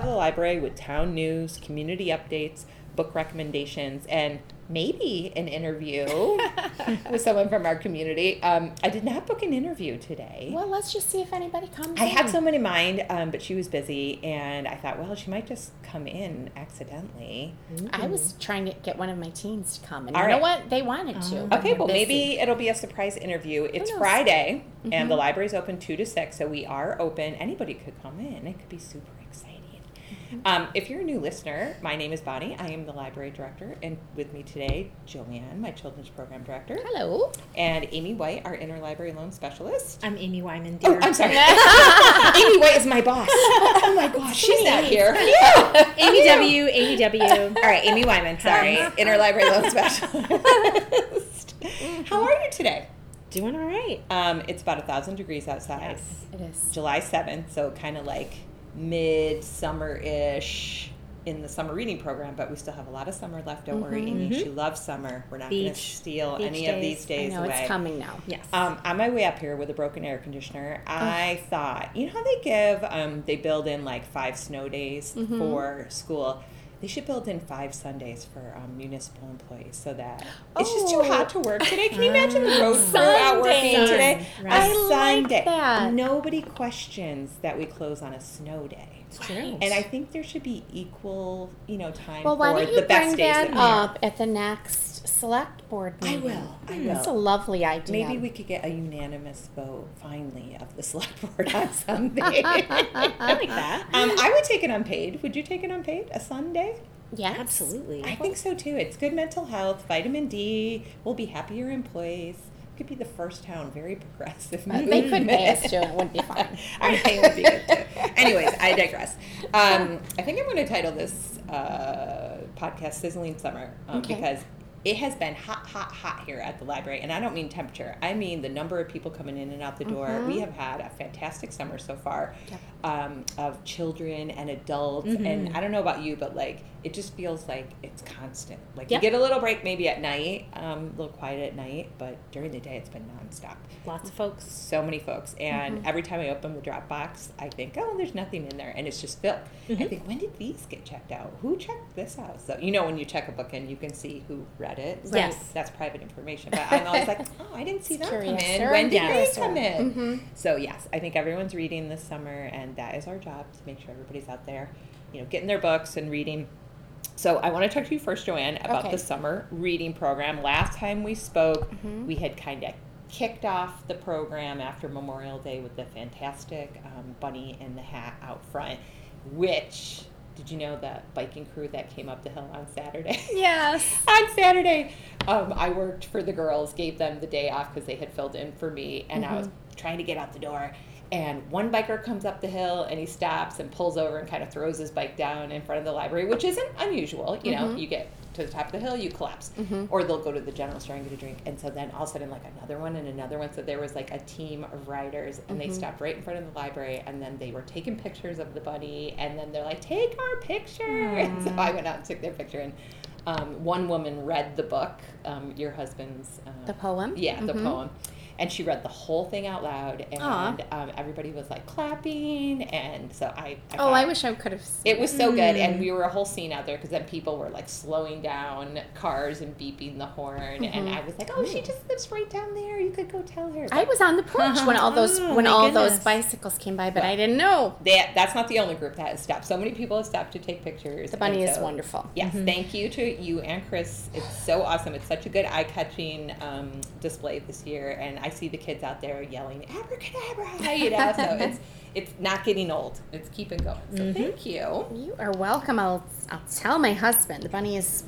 out of the library with town news, community updates, book recommendations, and maybe an interview with someone from our community. Um, I did not book an interview today. Well, let's just see if anybody comes. I had someone in mind, um, but she was busy, and I thought, well, she might just come in accidentally. I was trying to get one of my teens to come, and All you know what? They wanted to. Oh. but Okay, well, busy. maybe it'll be a surprise interview. It's? Friday, and Mm-hmm. the library's open 2 to 6, so we are open. Anybody could come in. It could be super exciting. Mm-hmm. Um, if you're a new listener, my name is Bonnie. I am the library director, and with me today, Joanne, my children's program director, Hello. and Amy White, our interlibrary loan specialist. I'm Amy Wyman, Oh, dear. I'm sorry. Amy White is my boss. Oh my gosh, she's not here. Amy W. Amy W. All right, Amy Wyman, sorry, interlibrary loan specialist. How are you today? Doing all right. Um, it's about a thousand degrees outside. Yes. It is. July seventh, so kind of like midsummer ish in the summer reading program, but we still have a lot of summer left. Don't worry, Amy. She loves summer. We're not going to steal beach any of these days. I days know away. it's coming now. Yes. Um, on my way up here with a broken air conditioner, I thought, you know how they give, um, they build in like five snow days Mm-hmm. for school. They should build in five Sundays for um, municipal employees so that it's just too Oh. hot to work today. Can you imagine the road crew out working today? Right. A I like that. Nobody questions that we close on a snow day. It's true. And I think there should be equal, you know, time Well, why for don't you the best bring days that of the year. up at the next select board I will. I That's a lovely idea. Maybe we could get a unanimous vote finally of the select board on Sunday. I like that. Um, I would take it unpaid. Would you take it unpaid? A Sunday? Yes. Absolutely. I think so too. It's good mental health, vitamin D. We'll be happier employees. Could be the first town, very progressive. Uh, They could pay us movement. to. It would be fine. I think it would be good too. Anyways, I digress. Um, I think I'm going to title this uh, podcast "Sizzling Summer" um, Okay. because it has been hot, hot, hot here at the library, and I don't mean temperature. I mean the number of people coming in and out the door. We have had a fantastic summer so far um, of children and adults, and I don't know about you, but like it just feels like it's constant. Like you get a little break maybe at night, um, a little quiet at night, but during the day it's been nonstop Lots of folks. so many folks and Mm-hmm. every time i open the dropbox i think oh there's nothing in there and it's just filled i Mm-hmm. think when did these get checked out who checked this out so you know when you check a book in you can see who read it So Yes. that's private information but i'm always like oh i didn't see that come in when did they come in Mhm. so yes i think everyone's reading this summer and that is our job to make sure everybody's out there you know getting their books and reading so I want to talk to you first, Joanne, about Okay. the summer reading program. Last time we spoke, Mm-hmm. we had kind of kicked off the program after Memorial Day with the fantastic um, bunny in the hat out front, which did you know the biking crew that came up the hill on Saturday? Yes. on Saturday, um, I worked for the girls, gave them the day off because they had filled in for me, and I was trying to get out the door. And one biker comes up the hill and he stops and pulls over and kind of throws his bike down in front of the library, which isn't unusual. You know, you get to the top of the hill, you collapse. Or they'll go to the general store and get a drink. And so then all of a sudden, like another one and another one. So there was like a team of riders and they stopped right in front of the library and then they were taking pictures of the bunny. And then they're like, take our picture. And so I went out and took their picture. And um, one woman read the book, um, your husband's. Um, The poem? Yeah, the Mhm. poem. And she read the whole thing out loud, and um, everybody was like clapping, and so I. I Oh, I wish I could have. it was so good, and Mm. we were a whole scene out there because then people were like slowing down cars and beeping the horn, and I was like, "Oh, she just lives right down there. You could go tell her." Mm-hmm. I was on the porch when all those Oh, when all those bicycles came by, but I didn't know. That, that's not the only group that has stopped. So many people have stopped to take pictures. The bunny and is wonderful. Yes, thank you to you and Chris. It's so awesome. It's such a good eye-catching um, display this year, and I see the kids out there yelling "abracadabra," you know. so it's it's not getting old. It's keeping going. So thank you. You are welcome. I'll I'll tell my husband. The bunny is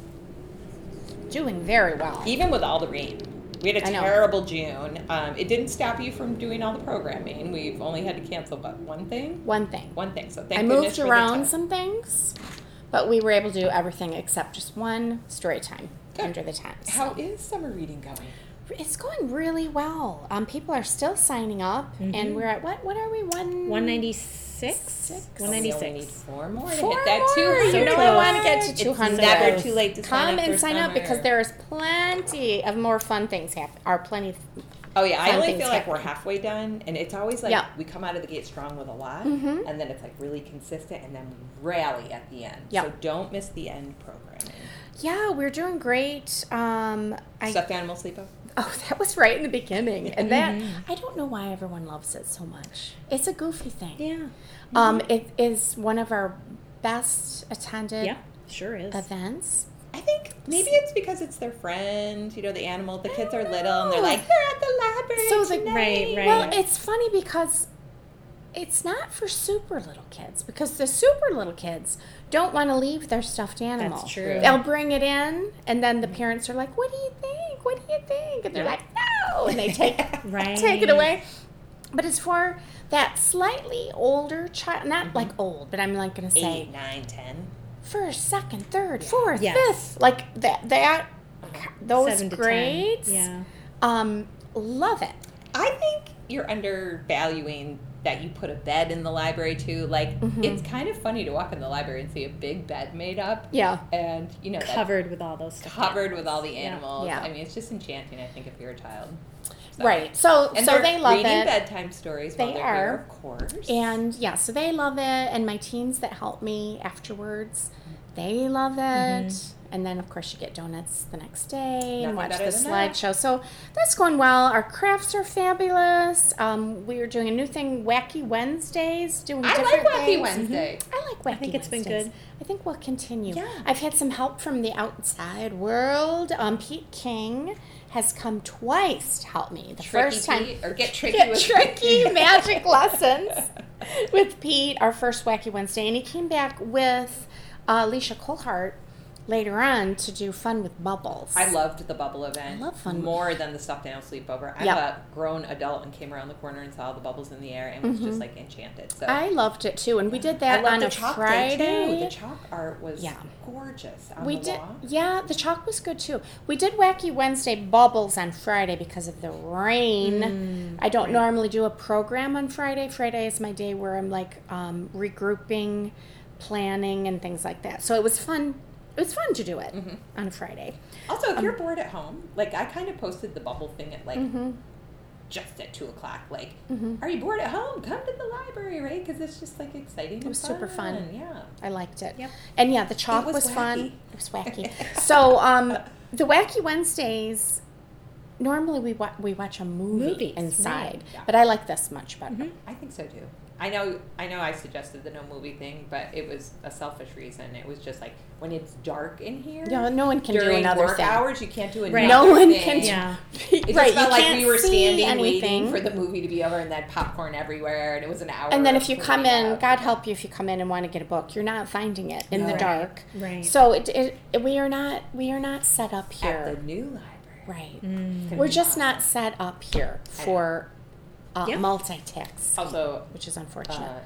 doing very well. Even with all the rain, we had a I terrible June. Um, it didn't stop you from doing all the programming. We've only had to cancel but one thing. One thing. One thing. So thank I moved around some things, but we were able to do everything except just one story time Good. under the tent. so. How is summer reading going? It's going really well. Um, people are still signing up, and we're at what? What are we? One 196? Six. We only need 196. four more to Four hit that more. 200. You know I want to get to 200. never too late to sign Come up and for sign up because there is plenty of more fun things happen. Are plenty Oh yeah, I only things feel like we're halfway done, and it's always like Yeah. we come out of the gate strong with a lot, Mhm. and then it's like really consistent, and then we rally at the end. Yeah. So don't miss the end programming. Yeah, we're doing great. Um, I Stuffed animal sleepover. Oh, that was right in the beginning, and that Mhm. I don't know why everyone loves it so much. It's a goofy thing. Yeah. Um, it is one of our best attended Yeah. Sure is. events. I think maybe it's because it's their friend. You know, the animal. The kids are little, and they're like, they're at the library So the- tonight. Right, right. Well, it's funny because it's not for super little kids because the super little kids don't want to leave their stuffed animal. That's true. They'll bring it in, and then the parents are like, "What do you think? What do you think?" And they're Yeah. like, "No," and they take Right. take it away. But it's for that slightly older child, not Mm-hmm. like old, but I'm like going to say Eight, nine, ten. first, second, third, fourth, Yes. fifth, like that. That those Seven grades, Yeah. um, love it. I think you're undervaluing that you put a bed in the library too. Like Mhm. it's kind of funny to walk in the library and see a big bed made up. Yeah. And you know Covered with all those stuff. covered with all the animals. Yeah. I mean, it's just enchanting. I think if you're a child. So- Right. So And so they're love reading it. bedtime stories while They they're are. here, of course. And yeah, so they love it. And my teens that help me afterwards, they love it. And then, of course, you get donuts the next day and Nothing watch the than that. slideshow. So that's going well. Our crafts are fabulous. Um, we are doing a new thing, Wacky Wednesdays, doing I different like Wacky things. Wednesday. I like Wacky I think it's been good. I think we'll continue. Yeah. I've had some help from the outside world. Um, Pete King has come twice to help me. The Tricky first time, Pete, or get tricky get with tricky magic lessons with Pete, our first Wacky Wednesday, and he came back with uh, Alicia Colhart later on to do fun with bubbles. I loved the bubble event. I love fun. more than the stuffed animal sleepover. I'm Yep. a grown adult and came around the corner and saw the bubbles in the air and was just like enchanted. So Mm-hmm. I loved it too, and we did that on the a Friday. too. The chalk art was Yeah. gorgeous we did, wall. yeah. The chalk was good too. We did Wacky Wednesday bubbles on Friday because of the rain. Mm, I don't normally do a program on Friday. Friday is my day where I'm like um, regrouping, planning, and things like that. So it was fun. It was fun to do it Mhm. on a Friday. Also, if Um, you're bored at home, like I kind of posted the bubble thing at like Mm-hmm. just at two o'clock. Like, Mhm. are you bored at home? Come to the library, right? Because it's just like exciting. It was super fun. Yeah. I liked it. Yep. And yeah, the chalk was was, fun. It was wacky. so um, the Wacky Wednesdays. Normally we wa- we watch a movie Movies, inside, right, yeah. but I like this much better. Mhm. I think so too. I know. I know. I suggested the no movie thing, but it was a selfish reason. It was just like when it's dark in here. Yeah, no one can do during another work thing. hours, you can't do another Right. No one thing. can do- Yeah. It just right, felt you like we were standing anything. waiting for the movie to be over, and then popcorn everywhere, and it was an hour. And then if you come in, up. God help you if you come in and want to get a book, you're not finding it in the Right. dark. Right. So it, it, we are not we are not set up at here. the new library. Right. Mm. We're just not set up here for uh, Yeah. multitasking, Also, which is unfortunate. uh,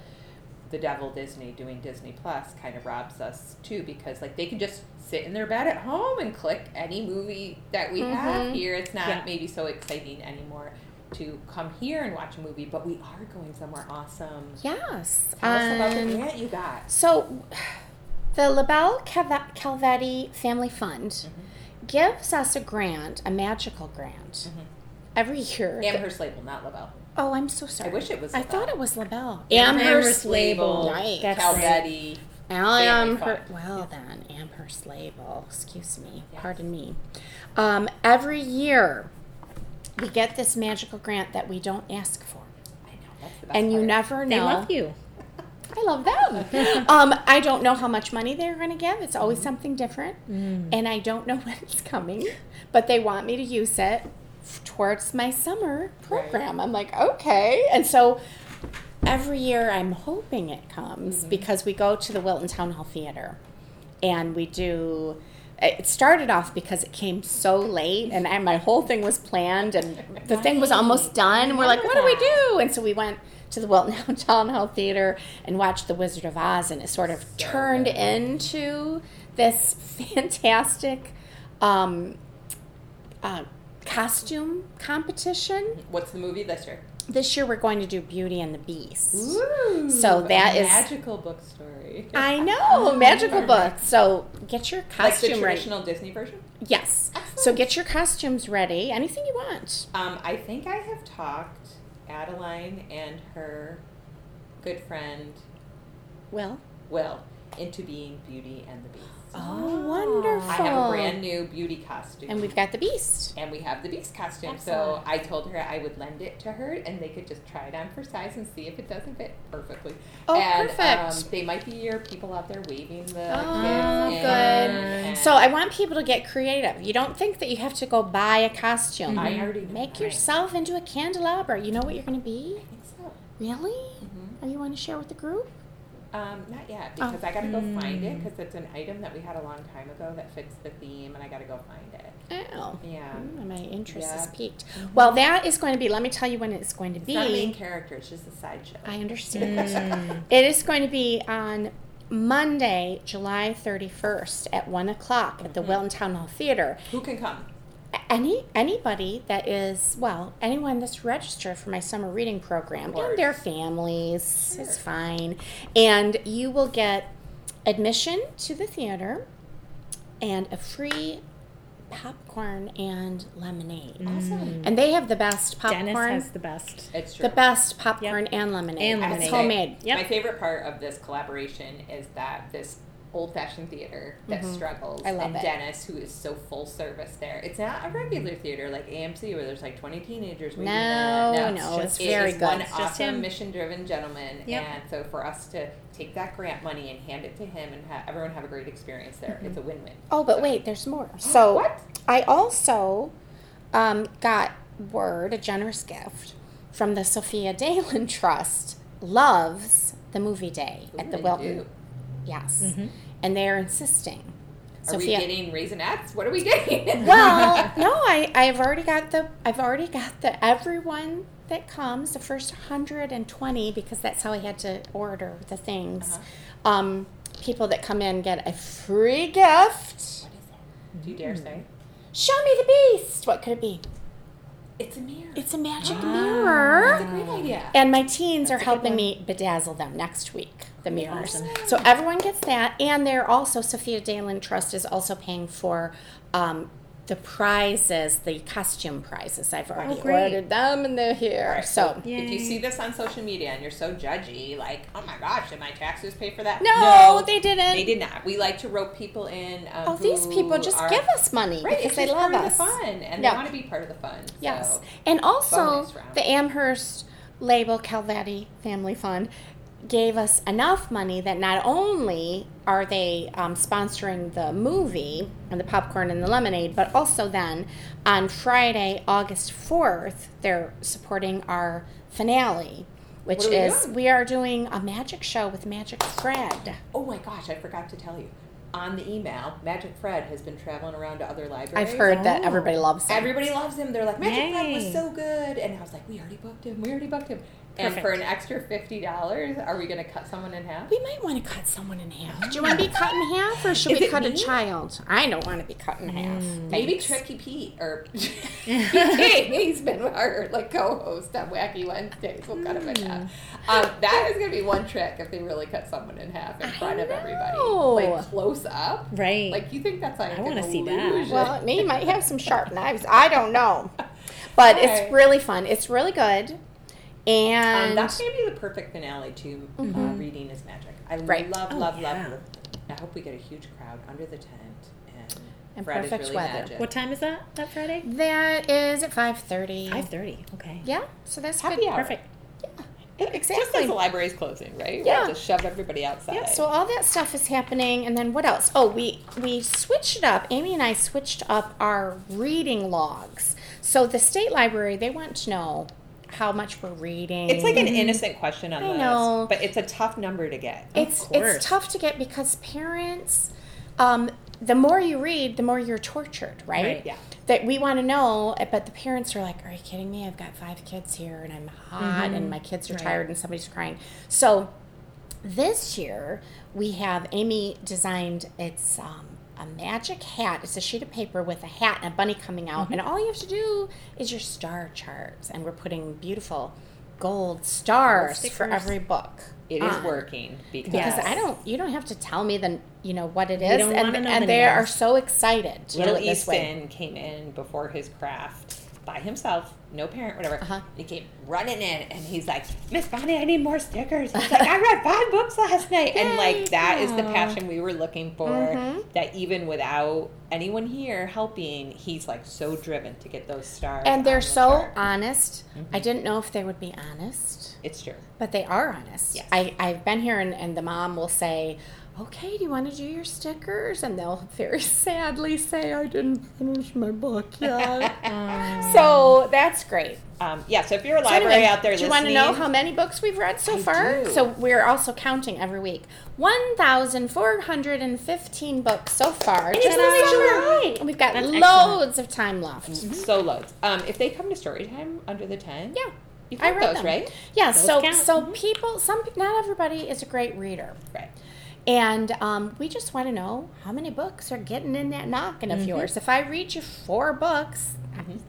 the devil Disney doing Disney Plus kind of robs us too because like they can just sit in their bed at home and click any movie that we have Mhm. here. It's not Yeah. maybe so exciting anymore to come here and watch a movie, but we are going somewhere awesome. yes. Tell us about the Um, grant you got. So, the LaBelle Calve- Calvetti Family Fund Mm-hmm. gives us a grant, a magical grant, Mhm. every year. Amherst Label, not LaBelle. Oh, I'm so sorry. I wish it was I LaBelle. thought it was LaBelle. Amherst Label. Right. That's Calvetti. Amherst. Family Fund. Well then, Amherst Label. Excuse me. Yes. Pardon me. Um, every year, we get this magical grant that we don't ask for, I know that's the best and you part. never They know. love you. I love them. um, I don't know how much money they're going to give. It's always something different. And I don't know when it's coming, but they want me to use it f- towards my summer program. I'm like, okay. And so every year I'm hoping it comes because we go to the Wilton Town Hall Theater and we do. It started off because it came so late, and I, my whole thing was planned, and the thing was almost done. And we're like, "What do we do?" And so we went to the Wilton Town Hall Theater and watched The Wizard of Oz, and it sort of turned good. into this fantastic um, uh, costume competition. What's the movie this year? this year we're going to do Beauty and the Beast. Ooh, So that a is- magical book story. I know, magical book. So get your like the costume ready. traditional Disney version. Yes. So get your costumes ready. Anything you want. Um, I think I have talked Adeline and her good friend Well, Will into being Beauty and the Beast. Oh, wonderful. I have a brand new beauty costume. And we've got the Beast. and we have the beast costume. Excellent. So I told her I would lend it to her, and they could just try it on for size and see if it doesn't fit perfectly. Oh, and, perfect. Um, they might be your people out there waving the Oh, good. and- So I want people to get creative. You don't think that you have to go buy a costume. I already know Make yourself into a candelabra. You know what you're going to be? I think so. Really? Mhm. Are you want to share with the group? Um, not yet Oh. because I got to go find it because it's an item that we had a long time ago that fits the theme, and I got to go find it. Oh. Yeah. Mm, my interest is Yeah. piqued. Well, that is going to be, let me tell you when it's going to It's be. not main character; it's just a sideshow. I understand. it is going to be on Monday, July 31st at 1 o'clock at the Mm-hmm. Wilton Town Hall Theater. Who can come? Any Anybody that is, well, anyone that's registered for my summer reading program and their families Sure. is fine. And you will get admission to the theater and a free popcorn and lemonade. Awesome. And they have the best popcorn. Dennis has the best. It's true. the best popcorn and lemonade. And lemonade. It's homemade. Yep. My favorite part of this collaboration is that this old fashioned theater that struggles Mm-hmm. I love and it. Dennis who is so full service there. It's not a regular theater like AMC where there's like twenty teenagers waiting No, there. no, it's, it's very it good. one It's just awesome mission driven gentleman Yep. and so for us to take that grant money and hand it to him and ha- everyone have a great experience there, it's a win win. Oh, but wait, there's more. So What? I also um, got word, a generous gift from the Sophia Dalen Trust. Loves the movie day at the Ooh, Wilton. Yes, Mhm. And they're insisting. Are we getting raisinets? What are we getting? well, no, I I've already got the I've already got the everyone that comes the first 120 because that's how I had to order the things. Uh-huh. Um, people that come in get a free gift. What is it? Do you dare say? Show me the beast. What could it be? It's a mirror. It's a magic That's mirror. a great idea. And my teens are That's a good helping me bedazzle them next week, the mirrors. Awesome. So everyone gets that. And they're also, Sophia Dalen Trust is also paying for um, the prizes, the costume prizes. I've already Oh, ordered them and they're here. Alright, so, if you see this on social media and you're so judgy, like, oh my gosh, did my taxes pay for that? no, they didn't. They did not. We like to rope people in. Um, Oh, these people just are- give us money right because they love part us. of the fun, and Yeah. they want to be part of the fun. Yes. So. And also, the Amherst Label Calvetti Family Fund gave us enough money that not only are they um, sponsoring the movie and the popcorn and the lemonade, but also then on Friday, August 4th, they're supporting our finale, which we is doing? we are doing a magic show with Magic Fred. Oh my gosh, I forgot to tell you. On the email, Magic Fred has been traveling around to other libraries. I've heard that Oh. everybody loves him. Everybody loves him. They're like, Magic Fred was so good. And I was like, we already booked him. We already booked him. And for an extra $50, are we going to cut someone in half? We might want to cut someone in half. Do you want to be cut in half, or should Is we it cut a child? I don't want to be cut in half. Maybe Thanks. Tricky Pete or he's been our like co-host on Wacky Wednesdays. We'll cut him in half. Um, that is gonna be one trick if they really cut someone in half in I front of everybody, like close up. Right. Like you think that's like I an wanna see that. illusion. Well, me might have some sharp knives. I don't know, but Alright. it's really fun. It's really good, um, and that's gonna be the perfect finale to uh, Mhm. reading is magic. I Right. love, Oh, love, yeah. love. I hope we get a huge crowd under the tent and, And Fred perfect is really weather. magic. What time is that? That Friday? that is at five thirty. Five thirty. Okay. Yeah, so that's Happy good. hour. Perfect. Yeah, Just exactly. as the library's closing, right? Yeah. We'll just shove everybody outside. Yeah, so all that stuff is happening, and then what else? Oh, we we switched it up. Amy and I switched up our reading logs. So the state library they want to know how much we're reading. It's like an innocent question on I the know. but it's a tough number to get. it's it's tough to get because parents, um, the more you read, the more you're tortured, right? Right, yeah. That we want to know, but the parents are like, "Are you kidding me? I've got five kids here, and I'm hot, and my kids are Right. tired, and somebody's crying." So this year we have Amy designed it's um, a magic hat. It's a sheet of paper with a hat and a bunny coming out, and mm-hmm. all you have to do is your star charts, and we're putting beautiful gold stars for every book. It is on. working because Because I don't, you don't have to tell me the, you know what it is, don't and wanna know and the they are so excited to Little do it this way. Easton came in before his craft by himself, no parent, whatever. Uh-huh. He came running in and he's like, Miss Bonnie, I need more stickers. He's like, I read five books last night. And like that is the passion we were looking for. Mhm. That even without anyone here helping, he's like so driven to get those stars. And they're the so chart. honest. Mhm. I didn't know if they would be honest, It's true. but they are honest. Yes. I, I've been here, and, and the mom will say, Okay, do you want to do your stickers? And they'll very sadly say, I didn't finish my book yet. so that's great. Um, yeah, so if you're a So library anyway, out there do you want to know how many books we've read so I far? do. So we're also counting every week. 1,415 books so far. it's just only. July. And we've got That's loads of time left. so loads. Um, if they come to story time under the 10, Yeah. you've I read those, them. right? Yeah, Those so count. so Mhm. people, some not everybody is a great reader, Right. And um, we just want to know how many books are getting in that noggin of yours. If I read you four books,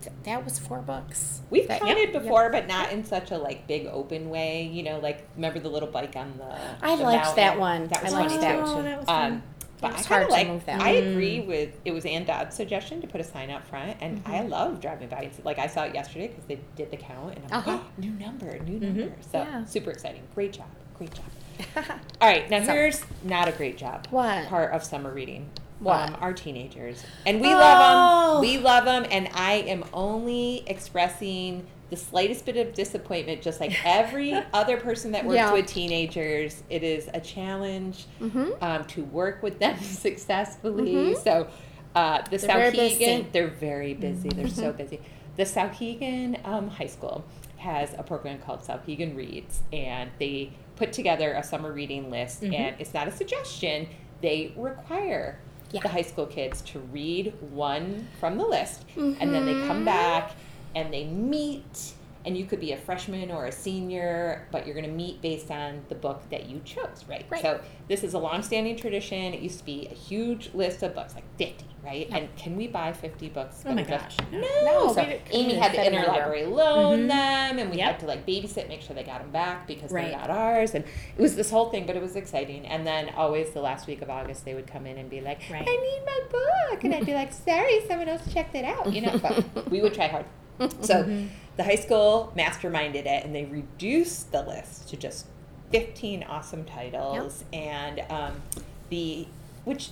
th- that was four books. We've That- counted yep, before, but not in such a like big open way. You know, like remember the little bike on the. I the liked that one. That was I liked funny that too. one. Oh, that was Um, fun. but It's I kind hard of to like. move that I agree with it was Ann Dodd's suggestion to put a sign out front, and I Mm-hmm. love driving by. It's Like I saw it yesterday because they did the count, and I'm Uh-huh. like, oh, new number, new number. So Yeah. super exciting. Great job. Great job. All right, now So- here's not a great job. What? part of summer reading? What? Um, our teenagers, and we Oh. love them. We love them, and I am only expressing the slightest bit of disappointment, just like every other person that works Yeah. with teenagers. It is a challenge Mhm. um, to work with them successfully. Mhm. So uh, the They're very busy. Mm-hmm. Souhegan, they're very busy. They're so busy. The Souhegan um, High School has a program called Souhegan Reads, and they put together a summer reading list. Mm-hmm. And it's not a suggestion; they require Yeah. the high school kids to read one from the list, and then they come Mhm. back and they meet. And you could be a freshman or a senior, but you're going to meet based on the book that you chose, right? Right. So this is a long-standing tradition. It used to be a huge list of books, like 50, right? And can we buy 50 books? Oh my gosh, no. No. So Amy had the fit a number. interlibrary loan Mhm. them, and we Yep. had to like babysit, make sure they got them back because Right. they got ours. And it was this whole thing, but it was exciting. And then always the last week of August, they would come in and be like, Right. "I need my book," and I'd be like, "Sorry, someone else checked it out," you know. But we would try hard. So Mm-hmm. the high school masterminded it, and they reduced the list to just 15 awesome titles, and um, the which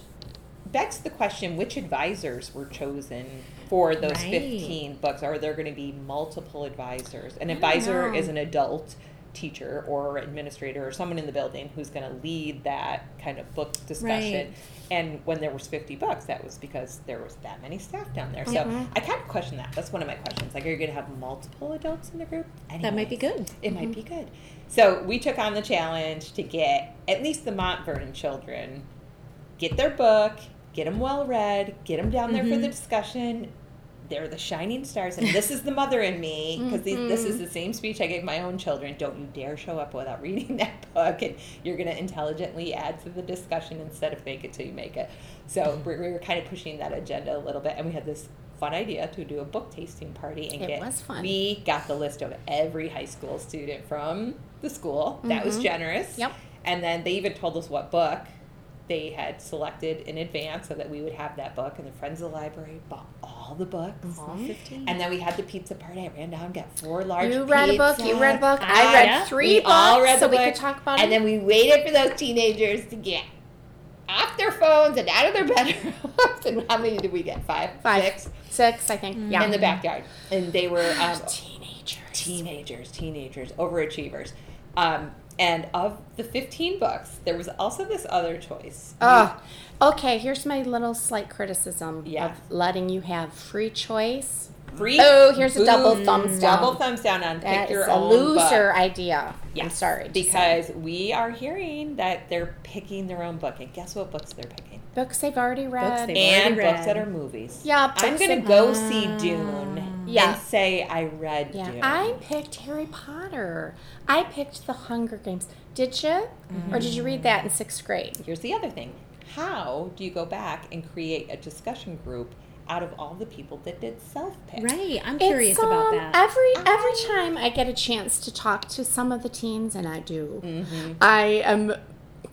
begs the question: which advisors were chosen for those Right. 15 books? Are there going to be multiple advisors? An advisor is an adult teacher or administrator or someone in the building who's going to lead that kind of book discussion. Right. And when there was 50 bucks, that was because there was that many staff down there. So Mhm. I kind of question that. That's one of my questions. Like, are you going to have multiple adults in the group? That might be good. It might be good. So we took on the challenge to get at least the Mont Vernon children get their book, get them well read, get them down there for the Mhm. discussion. They're the shining stars, and this is the mother in me because this is the same speech I gave my own children. Don't you dare show up without reading that book, and you're going to intelligently add to the discussion instead of fake it till you make it. So we we were kind of pushing that agenda a little bit, and we had this fun idea to do a book tasting party and It get. was fun. We got the list of every high school student from the school. That was Mhm. generous. Yep. And then they even told us what book they had selected in advance so that we would have that book. And the Friends of the Library bought all the books. All 15. And then we had the pizza party. I ran down, and got four large. You read a book. You read a book. I Ah, read yeah. three We books, all read so we book, could talk about And it. And then we waited for those teenagers to get off their phones and out of their bedrooms. and how many did we get? Five, Five. six Six, I think. Yeah. in the backyard. And they were um, Teenagers. teenagers, teenagers, overachievers. Um, and of the 15 books, there was also this other choice. Oh, okay. Here's my little slight criticism Yeah. of letting you have free choice. Free. Oh, here's a double thumbs down. Double thumbs down on That pick is your a loser book. idea. I'm sorry. to say. because we are hearing that they're picking their own book, and guess what books they're picking? books they've already read. Books they've- and already books that are movies. Yeah, I'm gonna go see Dune Yeah. and say I read yeah, Dune. I picked Harry Potter. I picked The Hunger Games. Did you? Or did you read that in sixth grade? Here's the other thing: How do you go back and create a discussion group out of all the people that did self pick. Right. I'm curious about um, that. Every every time I get a chance to talk to some of the teens, and I do, I am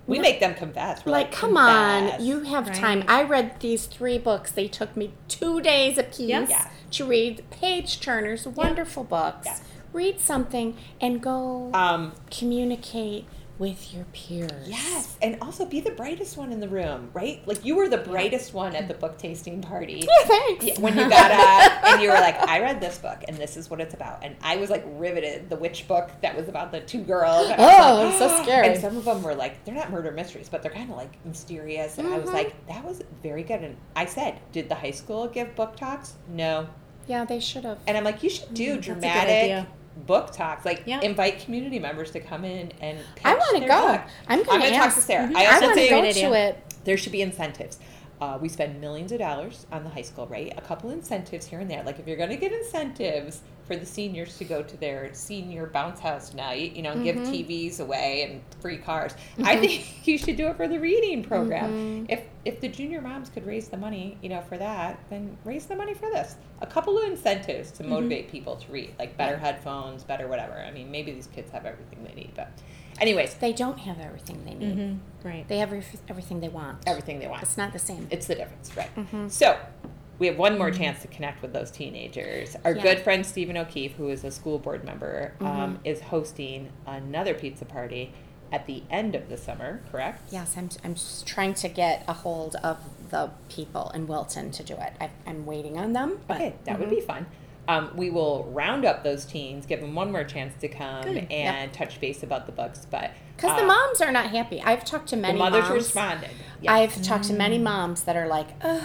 We make them confess. We're like, like, come on, you have Right. time. I read these three books. They took me two days apiece Yep. To read. Page Turners, wonderful books. Yeah. Read something and go Um, communicate with your peers. yes, and also be the brightest one in the room, right? Like you were the brightest one at the book tasting party. Yeah, thanks. Yeah, when you got up and you were like, I read this book and this is what it's about. And I was like riveted. The witch book that was about the two girls. And I was Oh, like, I'm so scary. And some of them were like, they're not murder mysteries, but they're kind of like mysterious. And I was Mhm. like, that was very good. And I said, did the high school give book talks? No. Yeah, they should have. And I'm like, you should do Mm, that's a good dramatic. Book talks. Like, Yeah. invite community members to come in and pitch I want to go. book. I'm I'm going going to to talk to Sarah. Mhm. I I also want to think go Great to idea. it. there should be incentives. Uh, we spend millions of dollars on the high school, right? A couple incentives here and there. Like if you're going to give incentives for the seniors to go to their senior bounce house night, you know, and give Mm-hmm. TVs away and free cars. I think you should do it for the reading program. Mm-hmm. If if the junior moms could raise the money, you know, for that, then raise the money for this. A couple of incentives Mm-hmm. to motivate people to read, like better headphones, better whatever. I mean, maybe these kids have everything they need, but anyways, They don't have everything they need. hmm Right. They have every- everything they want. everything they want. It's not the same. It's the difference, right? Mm-hmm. So, we have one more chance to connect with those teenagers. Our Yeah. good friend Stephen O'Keefe, who is a school board member, um, Mm-hmm. is hosting another pizza party at the end of the summer, correct? Yes, I'm, I'm trying to get a hold of the people in Wilton to do it. I, I'm waiting on them. But Okay, that would be fun. Um, we will round up those teens, give them one more chance to come Good. and touch base about the books. But Because the uh, moms are not happy. I've talked to the many mothers moms. responded. Yes. I've talked to Mm. many moms that are like, ugh,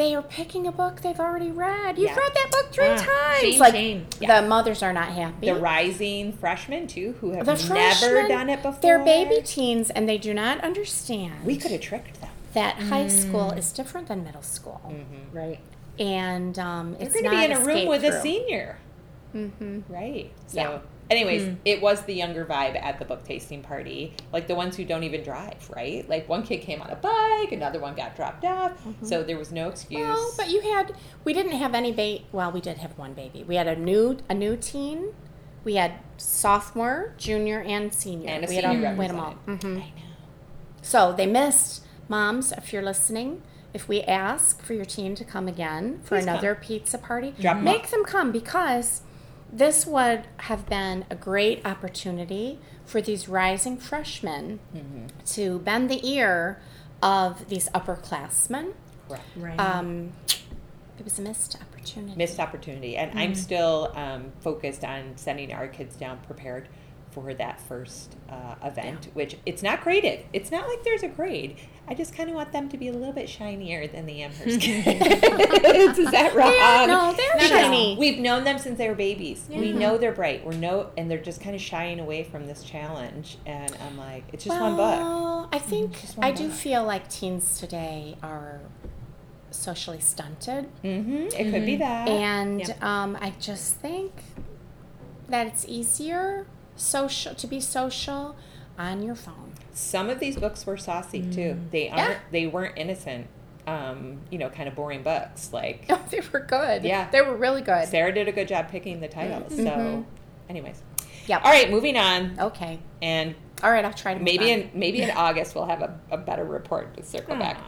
they are picking a book they've already read. You've Yeah. read that book three Ah, times. shame, like, shame. Yeah. the mothers are not happy. the rising freshmen too, who have The never freshmen, done it before. They're baby teens and they do not understand We could have tricked them. that high Mm. school is different than middle school. Right. And um, They're it's going to be in a room with a senior. Mm-hmm. Right. So, Yeah. Anyways, Hmm. it was the younger vibe at the book tasting party. Like the ones who don't even drive, right? Like one kid came on a bike, another one got dropped off. So there was no excuse. Mm-hmm. Well, but you had we didn't have any bait. Well, we did have one baby. We had a new a new teen. We had sophomore, junior, and senior. and a we senior had, we had them all. Mhm. I know. So they missed moms. If you're listening, if we ask for your team to come again for Please come. another pizza party, Drop make off. them come because this would have been a great opportunity for these rising freshmen Mm-hmm. to bend the ear of these upperclassmen. Correct. Right. Um, it was a missed opportunity. Missed opportunity. And I'm still um, focused on sending our kids down prepared for that first uh, event, which it's not graded. It's not like there's a grade. I just kind of want them to be a little bit shinier than the Amherst kids. Is that wrong? They're- no, they're Because shiny. We've known them since they were babies. We know they're bright. We're no, and they're just kind of shying away from this challenge. And I'm like, it's just one book. I think Just one I do feel like teens today are socially stunted, Mm-hmm. It could be that. and Yep. um, I just think that it's easier social to be social on your phone. Some of these books were saucy too. They aren't. Yeah. They weren't innocent. Um, you know, kind of boring books. Like Oh, they were good. Yeah. they were really good. Sarah did a good job picking the titles. So, Mhm. anyways, yeah. all right, moving on. Okay. And All right. I'll try to maybe in maybe in August we'll have a, a better report to circle back.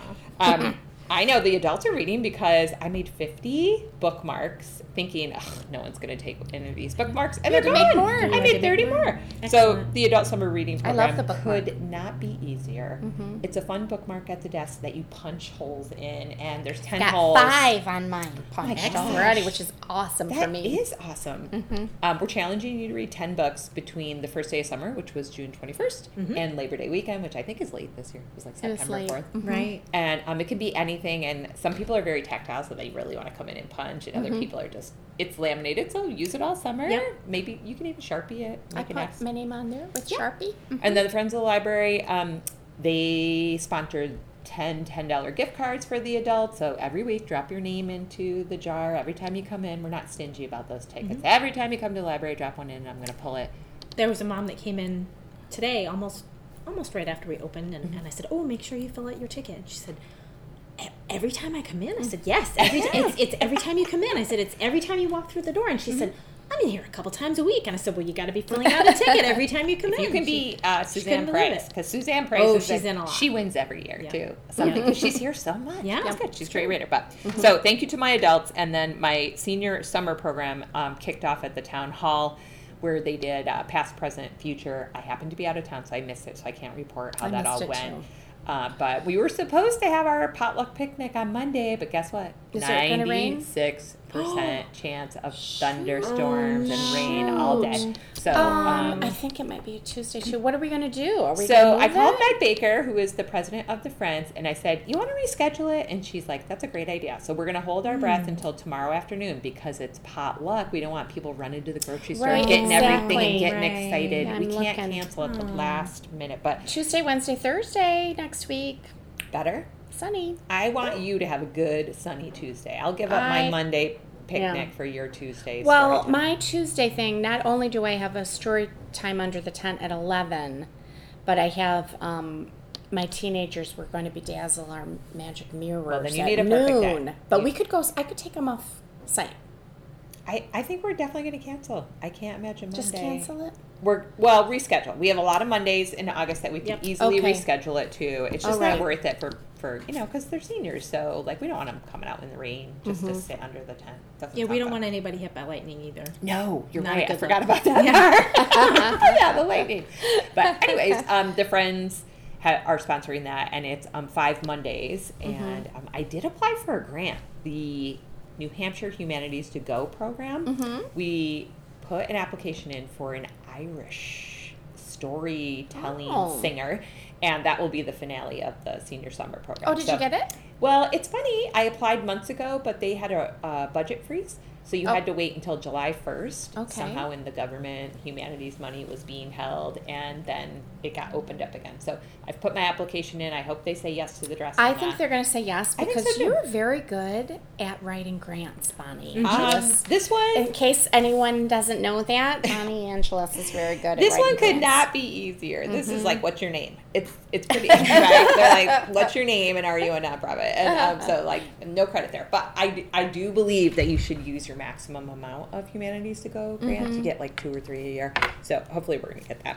Um, I know the adults are reading because I made fifty bookmarks, thinking Ugh, no one's going to take any of these bookmarks, and they're had to make gone. more. I made thirty more. more. So the adult summer reading I program love the could not be easier. Mhm. It's a fun bookmark at the desk that you punch holes in, and there's ten Got holes. five on mine punched gosh. already, which is awesome That for me. is awesome. Mhm. Um, we're challenging you to read 10 books between the first day of summer, which was June 21st, Mhm. and Labor Day weekend, which I think is late this year. It was like It was September late. 4th. Mhm. Right. And um, it could be anything, and some people are very tactile, so they really want to come in and punch, and other Mhm. people are just, it's laminated, so use it all summer. Yep. Maybe you can even Sharpie it, I make an put X. my name on there with Yeah. Sharpie. Mhm. And then the Friends of the Library, um, they sponsored 10 $10 gift cards for the adults. So every week, drop your name into the jar. Every time you come in, we're not stingy about those tickets. Mm-hmm. Every time you come to the library, drop one in, and I'm going to pull it. There was a mom that came in today, almost almost right after we opened, and, and I said, "Oh, make sure you fill out your ticket." And she said, "E- every time I come in, I said, yes, every it's, it's every time you come in. I said, it's every time you walk through the door. And she said, I'm in here a couple times a week. And I said, well, you got to be filling out a ticket every time you come in. You can She- be uh, Suzanne Price because Suzanne Price. Oh, is she's a- in a lot. She wins every year Yeah. too. Something because she's here so much. Yeah. it's good. She's a great reader. But so thank you to my adults, and then my senior summer program um, kicked off at the town hall. Where they did uh, past, present, future. I happened to be out of town, so I missed it, so I can't report how I that all went. too. Uh, but we were supposed to have our potluck picnic on Monday, but guess what? Is it gonna rain? Percent chance of thunderstorms and rain all day. So, Um, um, I think it might be a Tuesday too. What are we gonna do? Are we so I called? Meg Baker, who is the president of the Friends, and I said, "You want to reschedule it?" And she's like, "That's a great idea." So we're going to hold our Hmm. breath until tomorrow afternoon because it's potluck. We don't want people running to the grocery store, Right, getting everything and getting Right. excited. I'm we can't looking. cancel at the last minute, but Tuesday, Wednesday, Thursday next week. better. Sunny. I want you to have a good sunny Tuesday. I'll give up my Monday picnic Yeah. for your Tuesday. Well, my Tuesday thing, not only do I have a story time under the tent at 11, but I have um, my teenagers were going to bedazzle our magic mirrors then you need a perfect day. noon. But You- we could go, I could take them off site. I, I think we're definitely going to cancel. I can't imagine Monday. Just cancel it. We're well reschedule. We have a lot of Mondays in August that we can Yep. easily Okay. reschedule it to. It's just All not worth it for for you know because they're seniors. So like we don't want them coming out in the rain just Mm-hmm. to sit under the tent. Doesn't Yeah, we don't fun. want anybody hit by lightning either. No, you're Not a right. I forgot about that. yeah, the lightning. But anyways, um, the friends ha- are sponsoring that, and it's um five Mondays, Mm-hmm. and um, I did apply for a grant. The New Hampshire Humanities to Go program. Mm-hmm. We put an application in for an Irish storytelling Oh. singer. And that will be the finale of the senior summer program. Oh, did So- you get it? well, it's funny. I applied months ago, but they had a, a budget freeze, so you Oh. had to wait until July first. Okay. Somehow, in the government, humanities money was being held, and then it got opened up again. So I've put my application in. I hope they say yes to the dress. I think that. they're going to say yes because so, you're very good at writing grants, Bonnie. Um, Angeles. this one. In case anyone doesn't know that, Bonnie Angeles is very good at This one could grants. not be easier. This is Mm-hmm. like, what's your name? It's it's pretty right? They're like, what's your name and are you a nonprofit? And um, so like, no credit there. But I, I do believe that you should use your maximum amount of humanities to go grant Mm-hmm. to get like two or three a year. So hopefully we're gonna get that.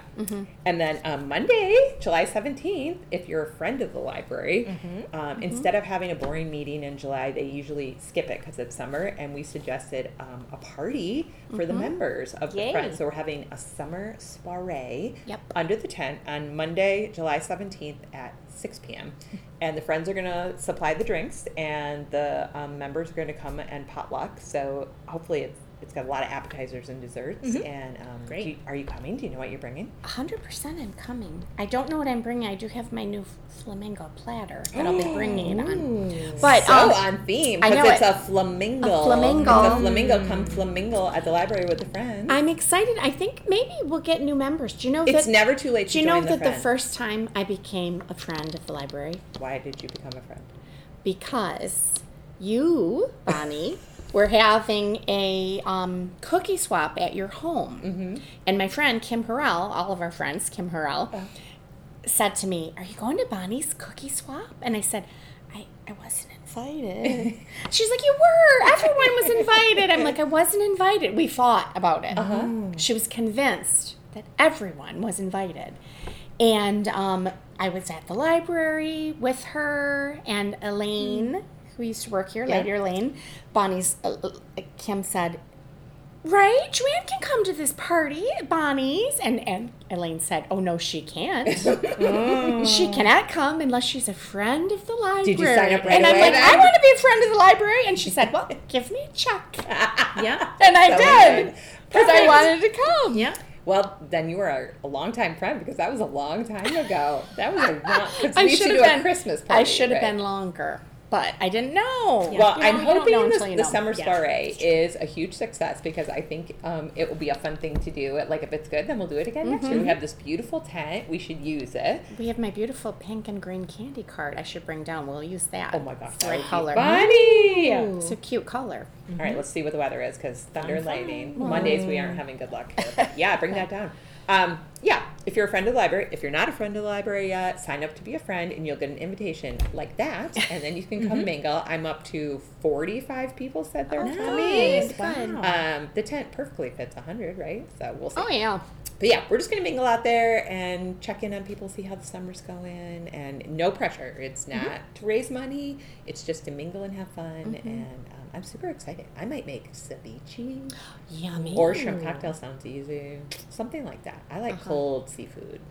And then um, Monday, July seventeenth, if you're a friend of the library, Mm-hmm. um, instead of having a boring meeting in July, they usually skip it because it's summer. And we suggested um, a party for the members of the Mm-hmm. Friends. So we're having a summer soiree Yep. under the tent on Monday, July 17th at 6 p.m. And the friends are going to supply the drinks, and the um, members are going to come and potluck. So hopefully, it's it's got a lot of appetizers and desserts. And um, Great. you- are you coming? Do you know what you're bringing? hundred percent I'm coming. I don't know what I'm bringing. I do have my new flamingo platter that I'll be bringing it on. But so um, on theme I because know it's it. a flamingo. A flamingo. It's a flamingo. Come flamingo at the library with a friend. I'm excited. I think maybe we'll get new members. Do you know That, it's never too late. do you know that the, the first time I became a friend of the library Why did you become a friend? because you, Bonnie, were having a um, cookie swap at your home, Mm-hmm. and my friend Kim Harrell, all of our friends, Kim Harrell, Oh. said to me, "Are you going to Bonnie's cookie swap?" And I said, "I, I wasn't invited." She's like, "You were. Everyone was invited." I'm like, "I wasn't invited." We fought about it. Uh-huh. She was convinced that everyone was invited, and um, I was at the library with her and Elaine, who used to work here. Yeah. Lady Elaine, Bonnie's. Uh, uh, Kim said, Right, Joanne can come to this party at Bonnie's. And, and Elaine said, Oh, no, she can't. she cannot come unless she's a friend of the library. Did you sign up right And I'm like, then? I want to be a friend of the library. And she said, Well, give me a check. Yeah. And I So did. Because I wanted to come. Yeah. Well, then you were a, a longtime friend because that was a long time ago. That was a long because I we used to should do have a been Christmas party. I should have right? been longer, but I didn't know. Well, You know, I'm hoping know this, until you the know. summer Yeah. soiree is a huge success because I think um, it will be a fun thing to do. Like if it's good, then we'll do it again Mm-hmm. year. We have this beautiful tent. We should use it. We have my beautiful pink and green candy card. I should bring down. We'll use that. Oh my gosh, It's that right would be color. funny! It's a cute color. All right, let's see what the weather is because thunder and Fun, lightning. Mondays we aren't having good luck here. Yeah, bring that down. Um, yeah, if you're a friend of the library, if you're not a friend of the library yet, sign up to be a friend and you'll get an invitation like that. And then you can come mingle. I'm up to 45 people said they're Oh, coming. nice. Fun. Um, the tent perfectly fits 100, right? So we'll see. Oh yeah. But yeah, we're just gonna mingle out there and check in on people, see how the summer's going, and no pressure. It's Mm-hmm. not to raise money. It's just to mingle and have fun. And um, I'm super excited. I might make ceviche Yummy. or shrimp cocktail. Sounds easy. Something like that. I like Uh-huh. cold seafood.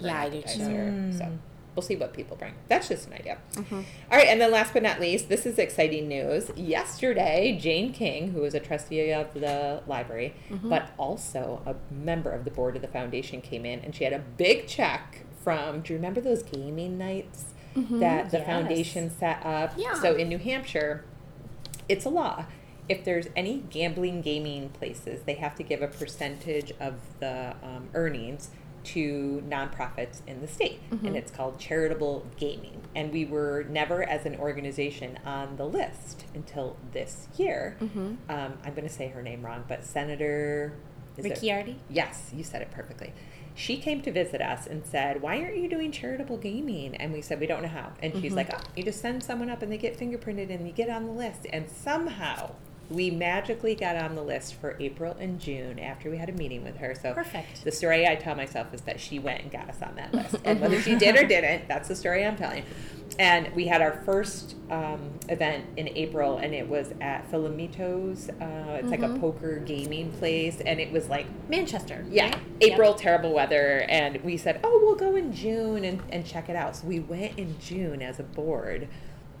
Yeah, I do too. So we'll see what people bring. That's just an idea. Mm-hmm. All right, and then last but not least, this is exciting news. Yesterday, Jane King, who is a trustee of the library, Mm-hmm. but also a member of the board of the foundation, came in and she had a big check from. Do you remember those gaming nights that the Yes. foundation set up? Mm-hmm. Yeah. So in New Hampshire, it's a law. If there's any gambling gaming places, they have to give a percentage of the um, earnings to nonprofits in the state, and it's called charitable gaming. And we were never, as an organization, on the list until this year. Um, I'm going to say her name wrong, but Senator is it- Ricciardi? Yes, you said it perfectly. She came to visit us and said, Why aren't you doing charitable gaming? And we said, We don't know how. And she's mm-hmm. like, Oh, you just send someone up and they get fingerprinted and you get on the list. And somehow we magically got on the list for April and June after we had a meeting with her. So Perfect. the story I tell myself is that she went and got us on that list. And whether she did or didn't, that's the story I'm telling. And we had our first um, event in April, and it was at Filamitos. Uh, it's like a poker gaming place, and it was like Manchester. yeah, right? April, Yep. terrible weather, and we said, oh, we'll go in June and, and check it out. So we went in June as a board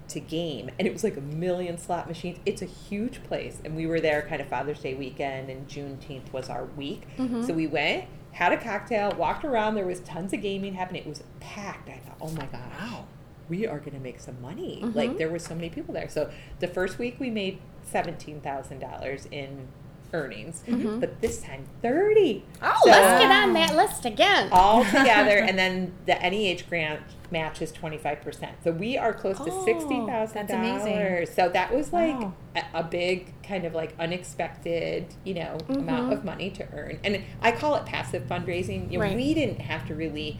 to game, and it was like a million slot machines. It's a huge place, and we were there kind of Father's Day weekend, and Juneteenth was our week. Mm-hmm. So we went, had a cocktail, walked around. There was tons of gaming happening. It was packed. I thought, oh my god Wow. We are going to make some money. Mm-hmm. Like there were so many people there. So the first week we made seventeen thousand dollars in earnings, but this time thirty. Oh, So- let's get on that list again. all together, and then the NEH grant matches twenty five percent. So we are close to $60,000. So that was like Wow. a, a big kind of like unexpected, you know, Mm-hmm. amount of money to earn. And I call it passive fundraising. You know, Right. we didn't have to really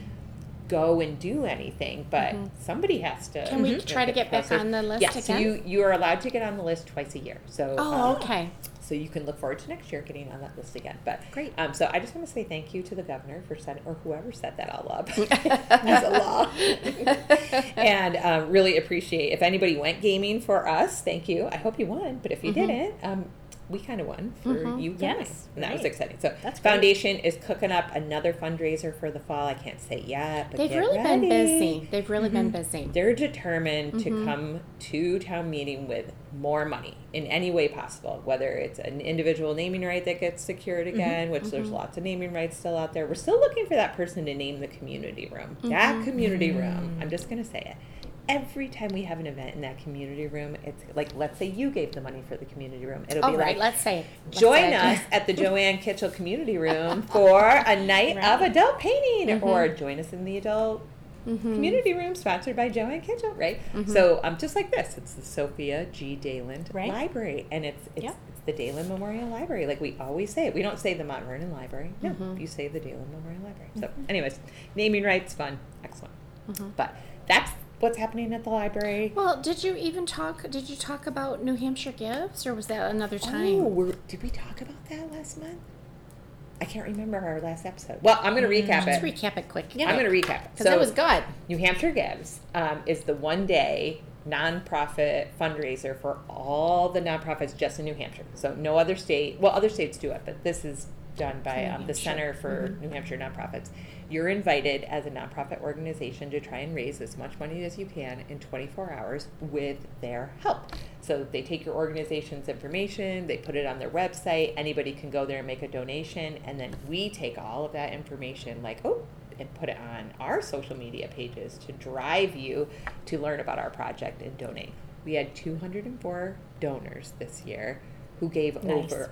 go and do anything, but somebody has to. Mm-hmm. Can we try to get back on the list Yes, again? you you are allowed to get on the list twice a year. So oh, um, okay. So you can look forward to next year getting on that list again. But Great. Um, so I just want to say thank you to the governor for setting, or whoever set that all up as a law, and um, really appreciate if anybody went gaming for us. Thank you. I hope you won, but if you Mm-hmm. didn't, um, we kind of won for you guys, Yes, and that was exciting. So That's great. foundation is cooking up another fundraiser for the fall. I can't say yet, but They've really been busy. They've really been Mm-hmm. busy. They're determined Mm-hmm. to come to town meeting with more money in any way possible, whether it's an individual naming right that gets secured Mm-hmm. again, which there's lots of naming rights still out there. We're still looking for that person to name the community room. That Mm-hmm. community room, I'm just going to say it. Every time we have an event in that community room, it's like, let's say you gave the money for the community room. It'll All be right, like, let's say. let's Join say us at the Joanne Kitchell Community Room for a night of adult painting, Mm-hmm. or join us in the adult community room sponsored by Joanne Kitchell, right? Mm-hmm. So, um, just like this, it's the Sophia G. Daland Right. Library, and it's it's, Yep. it's the Daland Memorial Library. Like we always say, it, we don't say the Mount Vernon Library. No, Mm-hmm. you say the Daland Memorial Library. So, anyways, naming rights, fun, excellent. Mm-hmm. But that's what's happening at the library. Well, did you even talk? Did you talk about New Hampshire Gives, or was that another Oh, time? we're, did we talk about that last month? I can't remember our last episode. Well, I'm going to recap Just it. recap it quick. Yeah. I'm going to recap it. because it was good. New Hampshire Gives um, is the one day nonprofit fundraiser for all the nonprofits just in New Hampshire. So no other state, well, other states do it, but this is done by um, the Center for New Hampshire Nonprofits. You're invited as a nonprofit organization to try and raise as much money as you can in 24 hours with their help. So they take your organization's information, they put it on their website, anybody can go there and make a donation, and then we take all of that information, like, oh, and put it on our social media pages to drive you to learn about our project and donate. We had 204 donors this year who gave Nice. over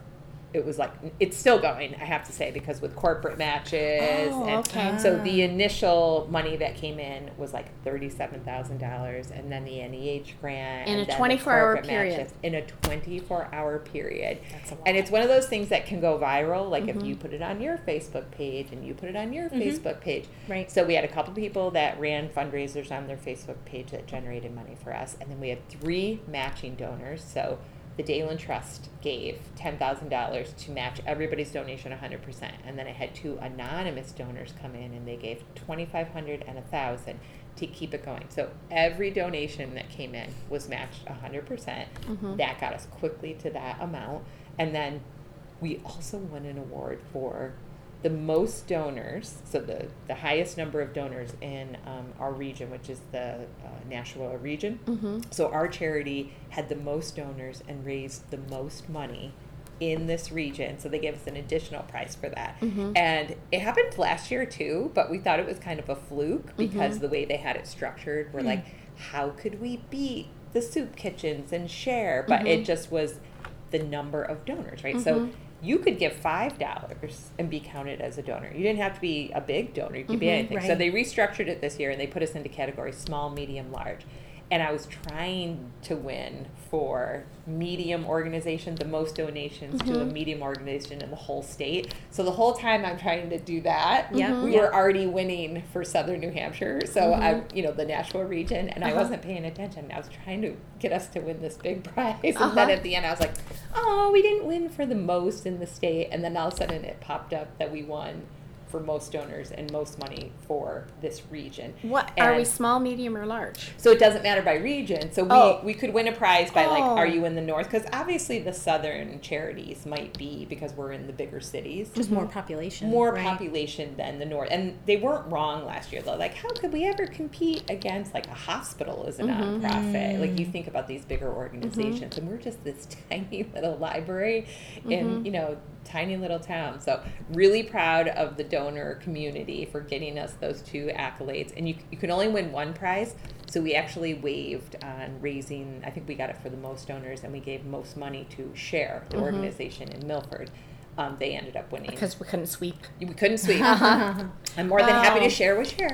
it was like it's still going. I have to say because with corporate matches, Oh, and okay. so the initial money that came in was like thirty-seven thousand dollars, and then the NEH grant In a and then 24 hour period. matches in a twenty-four hour period. That's a lot. And it's one of those things that can go viral. Like Mm-hmm. if you put it on your Facebook page and you put it on your Facebook page. Right. So we had a couple people that ran fundraisers on their Facebook page that generated money for us, and then we had three matching donors. So the Daland Trust gave ten thousand dollars to match everybody's donation hundred percent, and then I had two anonymous donors come in and they gave twenty five hundred and a thousand to keep it going. So every donation that came in was matched hundred percent. Mm-hmm. That got us quickly to that amount, and then we also won an award for the most donors, so the, the highest number of donors in um, our region, which is the uh, Nashua region. Mm-hmm. So our charity had the most donors and raised the most money in this region. So they gave us an additional prize for that. Mm-hmm. And it happened last year too, but we thought it was kind of a fluke Mm-hmm. because the way they had it structured, we're Hmm. like, how could we beat the soup kitchens and share? But Mm-hmm. it just was the number of donors, right? So you could give five dollars and be counted as a donor. You didn't have to be a big donor; you could be mm-hmm. anything. So they restructured it this year, and they put us into categories small, medium, large. And I was trying to win for medium organization, the most donations to a medium organization in the whole state. So the whole time I'm trying to do that, Yeah. we were already winning for Southern New Hampshire. So I, you know, the Nashua region, and I Uh-huh. wasn't paying attention. I was trying to get us to win this big prize, and Uh-huh. then at the end, I was like, "Oh, we didn't win for the most in the state." And then all of a sudden, it popped up that we won for most donors and most money for this region. What are we small, medium, or large? so it doesn't matter by region. So we, Oh. we could win a prize by like, Oh. are you in the north? Because obviously the southern charities might be because we're in the bigger cities. Just more population. more right? population than the north. And they weren't wrong last year though. Like, how could we ever compete against like a hospital as a Mm-hmm. nonprofit? Like you think about these bigger organizations, and we're just this tiny little library in Mm-hmm. you know tiny little town. So really proud of the donor community for getting us those two accolades. And you you can only win one prize. So we actually waived on raising. I think we got it for the most donors, and we gave most money to Share, the organization in Milford. Um, they ended up winning Because we couldn't sweep. we couldn't sweep. I'm more than happy to share with share.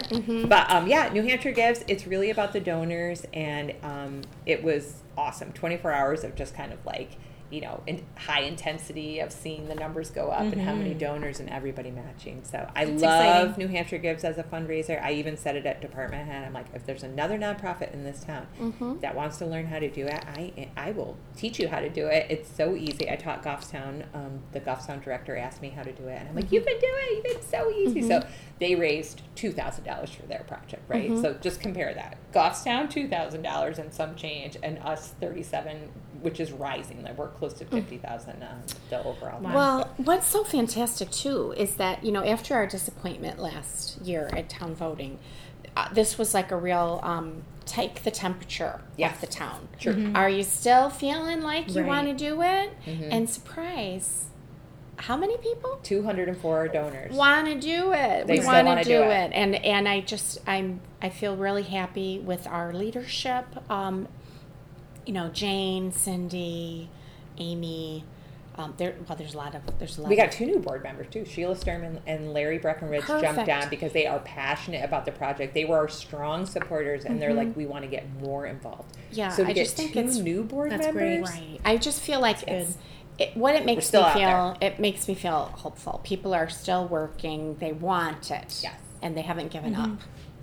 But um, yeah, New Hampshire Gives. It's really about the donors, and um, it was awesome. 24 hours of just kind of like you know in high intensity of seeing the numbers go up and how many mm-hmm. donors and everybody matching. So I That's love exciting. New Hampshire Gives as a fundraiser. I even said it at department head. I'm like, if there's another nonprofit in this town mm-hmm. that wants to learn how to do it, I I will teach you how to do it. It's so easy. I taught Goffstown. Um, the Goffstown director asked me how to do it, and I'm like, you can do it. It's so easy. So mm-hmm. they raised two thousand dollars for their project, right? So just compare that. Goffstown two thousand dollars and some change, and us thirty seven, which is rising. Like we're close to fifty thousand um, the overall. amount. Well, what's so fantastic too is that you know after our disappointment last year at town voting, uh, this was like a real um, take the temperature Yes. of the town. Sure. Are you still feeling like you Right. want to do it? Mm-hmm. And surprise, how many people two hundred and four donors. want to do it? They we want wanna to do do it. it, and and I just I'm I feel really happy with our leadership. Um, you know, Jane, Cindy, Amy. Um, there, well, there's a lot of there's a lot. We got two new board members too. Sheila Sturm and, Larry Breckenridge jumped Perfect. on because they are passionate about the project. They were our strong supporters, and they're like, we want to get more involved. Mm-hmm. Yeah, so I get just think two it's- new board That's great. members, Right. I just feel like it's it, what it makes me feel. It makes me feel hopeful. People are still working. They want it. Yes. And they haven't given up.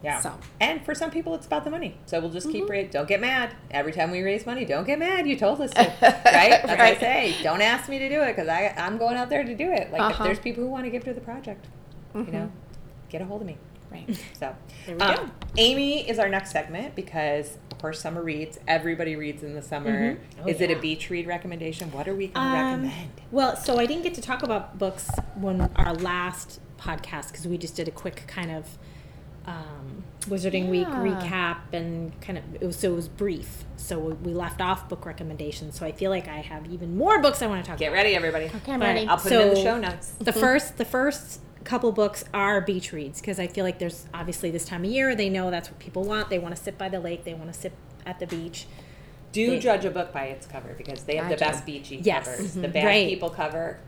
Yeah. So. Mm-hmm. And for some people, it's about the money. So we'll just keep raising. Don't get mad. Every time we raise money, don't get mad. You told us to, right? That's what I say. Don't ask me to do it because I'm going out there to do it. Like if Uh-huh. Mm-hmm. there's people who want to give to the project, you know, get a hold of me. Right. So, There we um, go. Amy is our next segment because, of course, summer reads. Everybody reads in the summer. Oh, is it a beach read recommendation? What are we going to Um, recommend? Well, so I didn't get to talk about books when our last podcast because we just did a quick kind of um, Wizarding Week recap and kind of it was, so it was brief. So we, we left off book recommendations. So I feel like I have even more books I want to talk about. Get about. ready, everybody. Okay, I'm But ready. I'll put it in the show notes. The first, the first couple books are beach reads because I feel like there's obviously this time of year they know that's what people want. They want to sit by the lake. They want to sit at the beach. Do They- judge a book by its cover because they have I the do. best beachy Yes. covers. Mhm. The Bad Right. People cover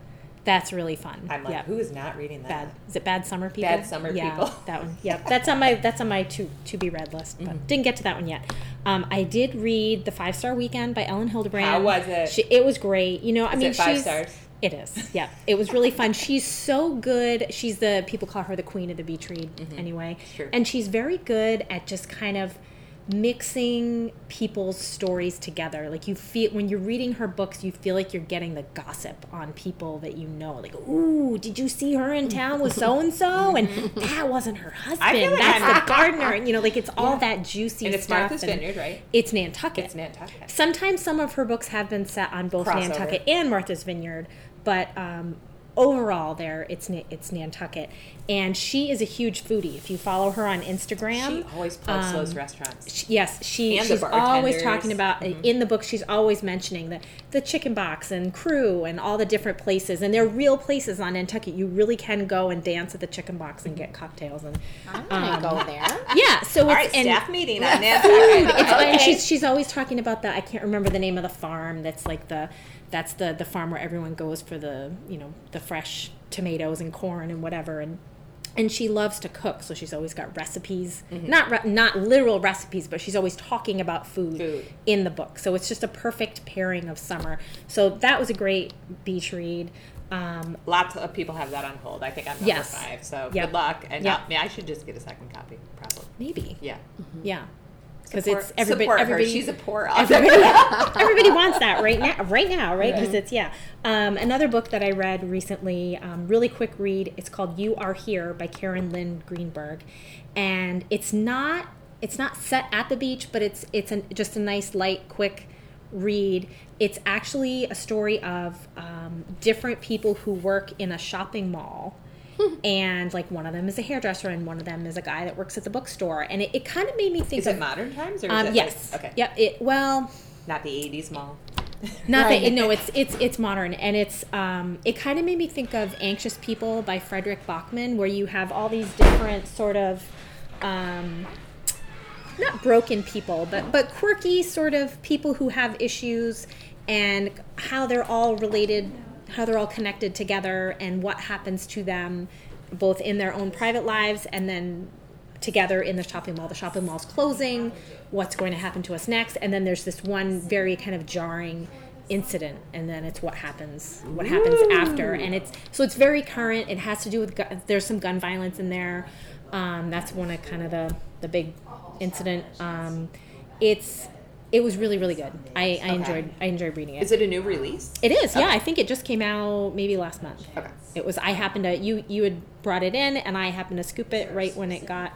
That's really fun. I'm like, yeah. who is not reading that? Bad. Is it Bad Summer People? Bad Summer yeah, People. that one. Yep. that's on my that's on my to to be read list, but Mm-hmm. didn't get to that one yet. Um, I did read the Five Star Weekend by Elin Hilderbrand. How was it? She, it was great. You know, I mean, it five stars? it is. Yeah, it was really fun. She's so good. She's the people call her the queen of the beach read anyway, Mm-hmm. Sure. and she's very good at just kind of mixing people's stories together. Like you feel when you're reading her books, you feel like you're getting the gossip on people that you know. Like, ooh, did you see her in town with so and so? And that wasn't her husband. like That's I'm- the gardener. And, you know, like it's all that juicy And it's stuff. Martha's and Vineyard, right? It's Nantucket. It's Nantucket. Sometimes some of her books have been set on both Crossover. Nantucket and Martha's Vineyard, but um, overall, there it's it's Nantucket, and she is a huge foodie. If you follow her on Instagram, She always plugs um, those restaurants. she- yes, she And the she's always talking about Mm-hmm. in the book. She's always mentioning the the Chicken Box and Cru and all the different places, and they're real places on Nantucket. You really can go and dance at the Chicken Box and get cocktails and I'm gonna go there. yeah. So All it's right, and staff meeting on Nantucket. it's, Okay. and she's she's always talking about the I can't remember the name of the farm that's like the that's the the farm where everyone goes for the you know the fresh tomatoes and corn and whatever and and she loves to cook so she's always got recipes Mm-hmm. not re- not literal recipes but she's always talking about food, Food. in the book so it's just a perfect pairing of summer so that was a great beach read um, Lots of people have that on hold. I think I'm number Yes. five. So Yep. good luck. And Yep. I, mean, I should just get a second copy, probably. maybe Yeah. yeah because it's everybody support her. everybody She's a poor author. everybody, everybody wants that right now right now right because Right. it's yeah um, another book that i read recently um, really quick read it's called you are here by Karin Lin-Greenberg and it's not it's not set at the beach but it's it's an, just a nice light quick read it's actually a story of um, different people who work in a shopping mall and like one of them is a hairdresser and one of them is a guy that works at the bookstore and it, it kind of made me think Is of it modern times or is um, it yes like, okay. yep it well Not the 80s mall. not Right. that no, it's it's it's modern, and it's um, it kind of made me think of Anxious People by Fredrik Backman, where you have all these different sort of um, not broken people, but but quirky sort of people who have issues, and how they're all related, how they're all connected together, and what happens to them, both in their own private lives and then together in the shopping mall. The shopping mall's closing. What's going to happen to us next? And then there's this one very kind of jarring incident, and then it's what happens. What happens after? And it's so it's very current. It has to do with gu- there's some gun violence in there. Um, that's one of kind of the the big incident. Um, it's it was really really good. I, I enjoyed I enjoyed reading it. Is it a new release? It is, yeah. I think it just came out maybe last month. Okay. It was. I happened to you. You had brought it in, and I happened to scoop it right when it got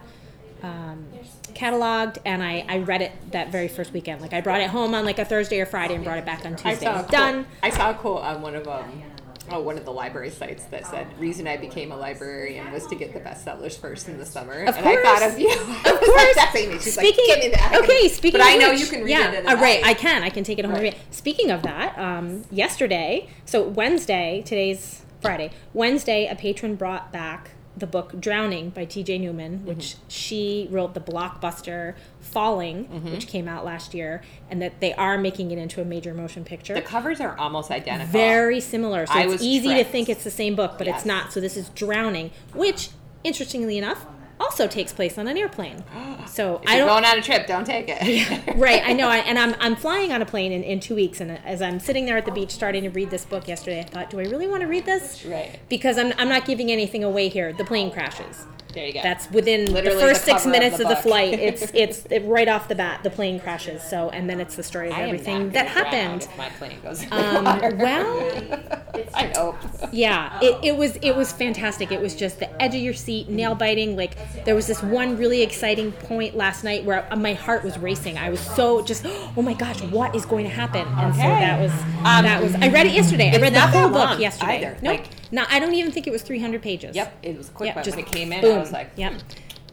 um, cataloged, and I, I read it that very first weekend. Like I brought it home on like a Thursday or Friday, and brought it back on Tuesday. I saw a quote, Done. I saw a quote on one of um, oh, one of the library sites that said, "Reason I became a librarian was to get the bestsellers first in the summer." Of and I thought course. of you. Of course. That's Amy. She's Speaking, like, "Give me that." okay. Speaking, but I know which, you can read yeah, it. Uh, right. I can. I can take it home Right. Speaking of that, um, yesterday, so Wednesday, today's Friday. Wednesday, a patron brought back the book "Drowning" by T.J. Newman, which Mm-hmm. she wrote the blockbuster "Falling," Mm-hmm. which came out last year, and that they are making it into a major motion picture. The covers are almost identical. Very similar. So I it's easy to think it's the same book, but Yes. it's not. So this is Drowning, which, interestingly enough, also takes place on an airplane. So If I you're don't. going on a trip, don't take it. right, I know, I, and I'm I'm flying on a plane in, in two weeks, and as I'm sitting there at the beach starting to read this book yesterday, I thought, do I really want to read this? Right. Because I'm I'm not giving anything away here. The plane crashes. There you go. That's within Literally the first the six cover of minutes the of the, flight. It's it's it, right off the bat. The plane crashes. So and then it's the story of I everything that happened. My plane goes Um, well, I hope. yeah, it, it was it was fantastic. It was just the edge of your seat, nail biting. Like there was this one really exciting point last night where my heart was racing. I was so just, oh my gosh, what is going to happen? And so that was Um, that was. I read it yesterday. I read the whole book yesterday. either. Nope. Like- no, I don't even think it was 300 pages. Yep, it was a quick Yep, just when it came in, boom. I was like, yep.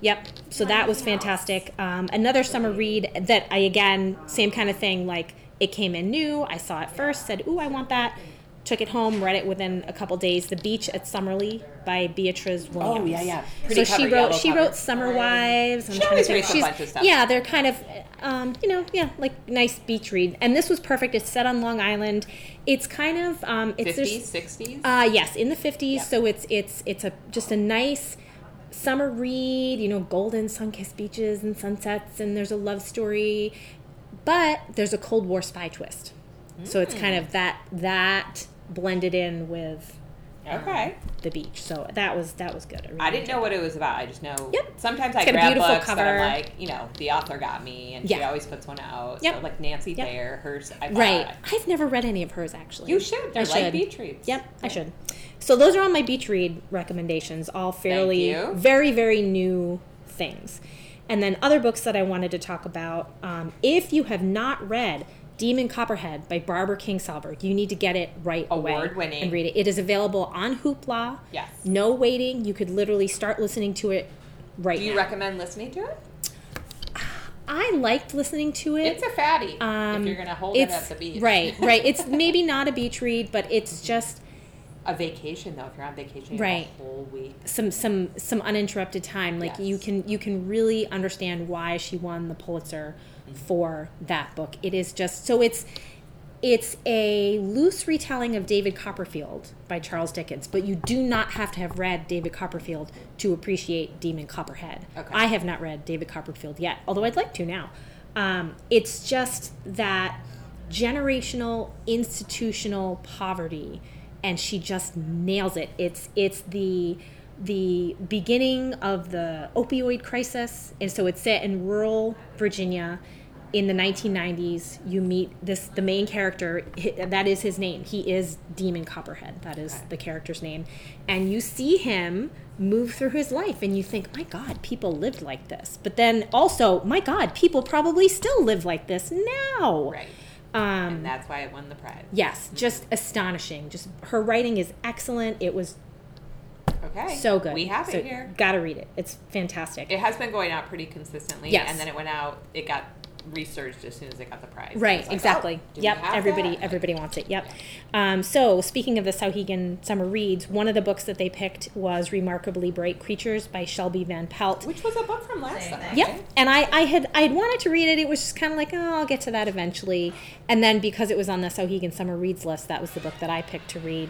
Yep. So that was fantastic. Um, another summer read that I again same kind of thing. Like it came in new. I saw it first. Said, "Ooh, I want that." Took it home, read it within a couple days. The Beach at Summerly by Beatriz Williams. Oh, yeah, yeah. So Pretty she wrote she cover. wrote Summer Wives. I'm She always writes a bunch of stuff. Yeah, they're kind of um, you know, yeah, like nice beach read. And this was perfect. It's set on Long Island. It's kind of um, it's there's- 50s, 60s? uh, yes, in the fifties. Yeah. So it's it's it's a just a nice summer read. You know, golden sun-kissed beaches and sunsets, and there's a love story, but there's a Cold War spy twist. So it's kind Hmm. of that that blended in with okay. the beach. So that was that was good. really I didn't know what it was about. I just know. Yep. Sometimes I It's a grab books that. I'm like, you know, the author got me, and she always puts one out. Yep. So like Nancy Yep. Thayer, hers. I it. bought. Right. I've never read any of hers actually. You should. They're I like should. beach reads. Yep, I should. So those are all my beach read recommendations, all fairly very very new things. And then other books that I wanted to talk about. Um, if you have not read Demon Copperhead by Barbara Kingsolver, you need to get it right away Award-winning. and read it. It is available on Hoopla. Yes. No waiting. You could literally start listening to it right Do you now. recommend listening to it? I liked listening to it. It's a fatty. Um, if you're gonna hold it at the beach. Right, right. It's maybe not a beach read, but it's just A vacation though. If you're on vacation, you Right. a whole week. some some some uninterrupted time like you can you can really understand why she won the pulitzer for that book. It is just so it's it's a loose retelling of david copperfield by charles dickens but you do not have to have read david copperfield to appreciate demon copperhead. Okay. i have not read david copperfield yet although i'd like to now. Um, it's just that generational institutional poverty and she just nails it. It's it's the the beginning of the opioid crisis and so it's set in rural virginia in the 1990s you meet this the main character that is his name he is demon copperhead that is Okay. the character's name and you see him move through his life and you think my god people lived like this but then also my god people probably still live like this now Right. um, And that's why it won the prize. Yes, just astonishing. Just her writing is excellent. It was Okay. so good. We have So, it here. Gotta read it. It's fantastic. It has been going out pretty consistently. Yes. And then it went out. It got researched as soon as they got the prize. Right, like, exactly. oh, yep, everybody that? everybody wants it. Yep. Um, so speaking of the Souhegan Summer Reads, one of the books that they picked was Remarkably Bright Creatures by Shelby Van Pelt. Which was a book from last Same summer. thing. Yep. right? And I, I had I had wanted to read it. It was just kind of like, oh, I'll get to that eventually. And then because it was on the Souhegan Summer Reads list, that was the book that I picked to read.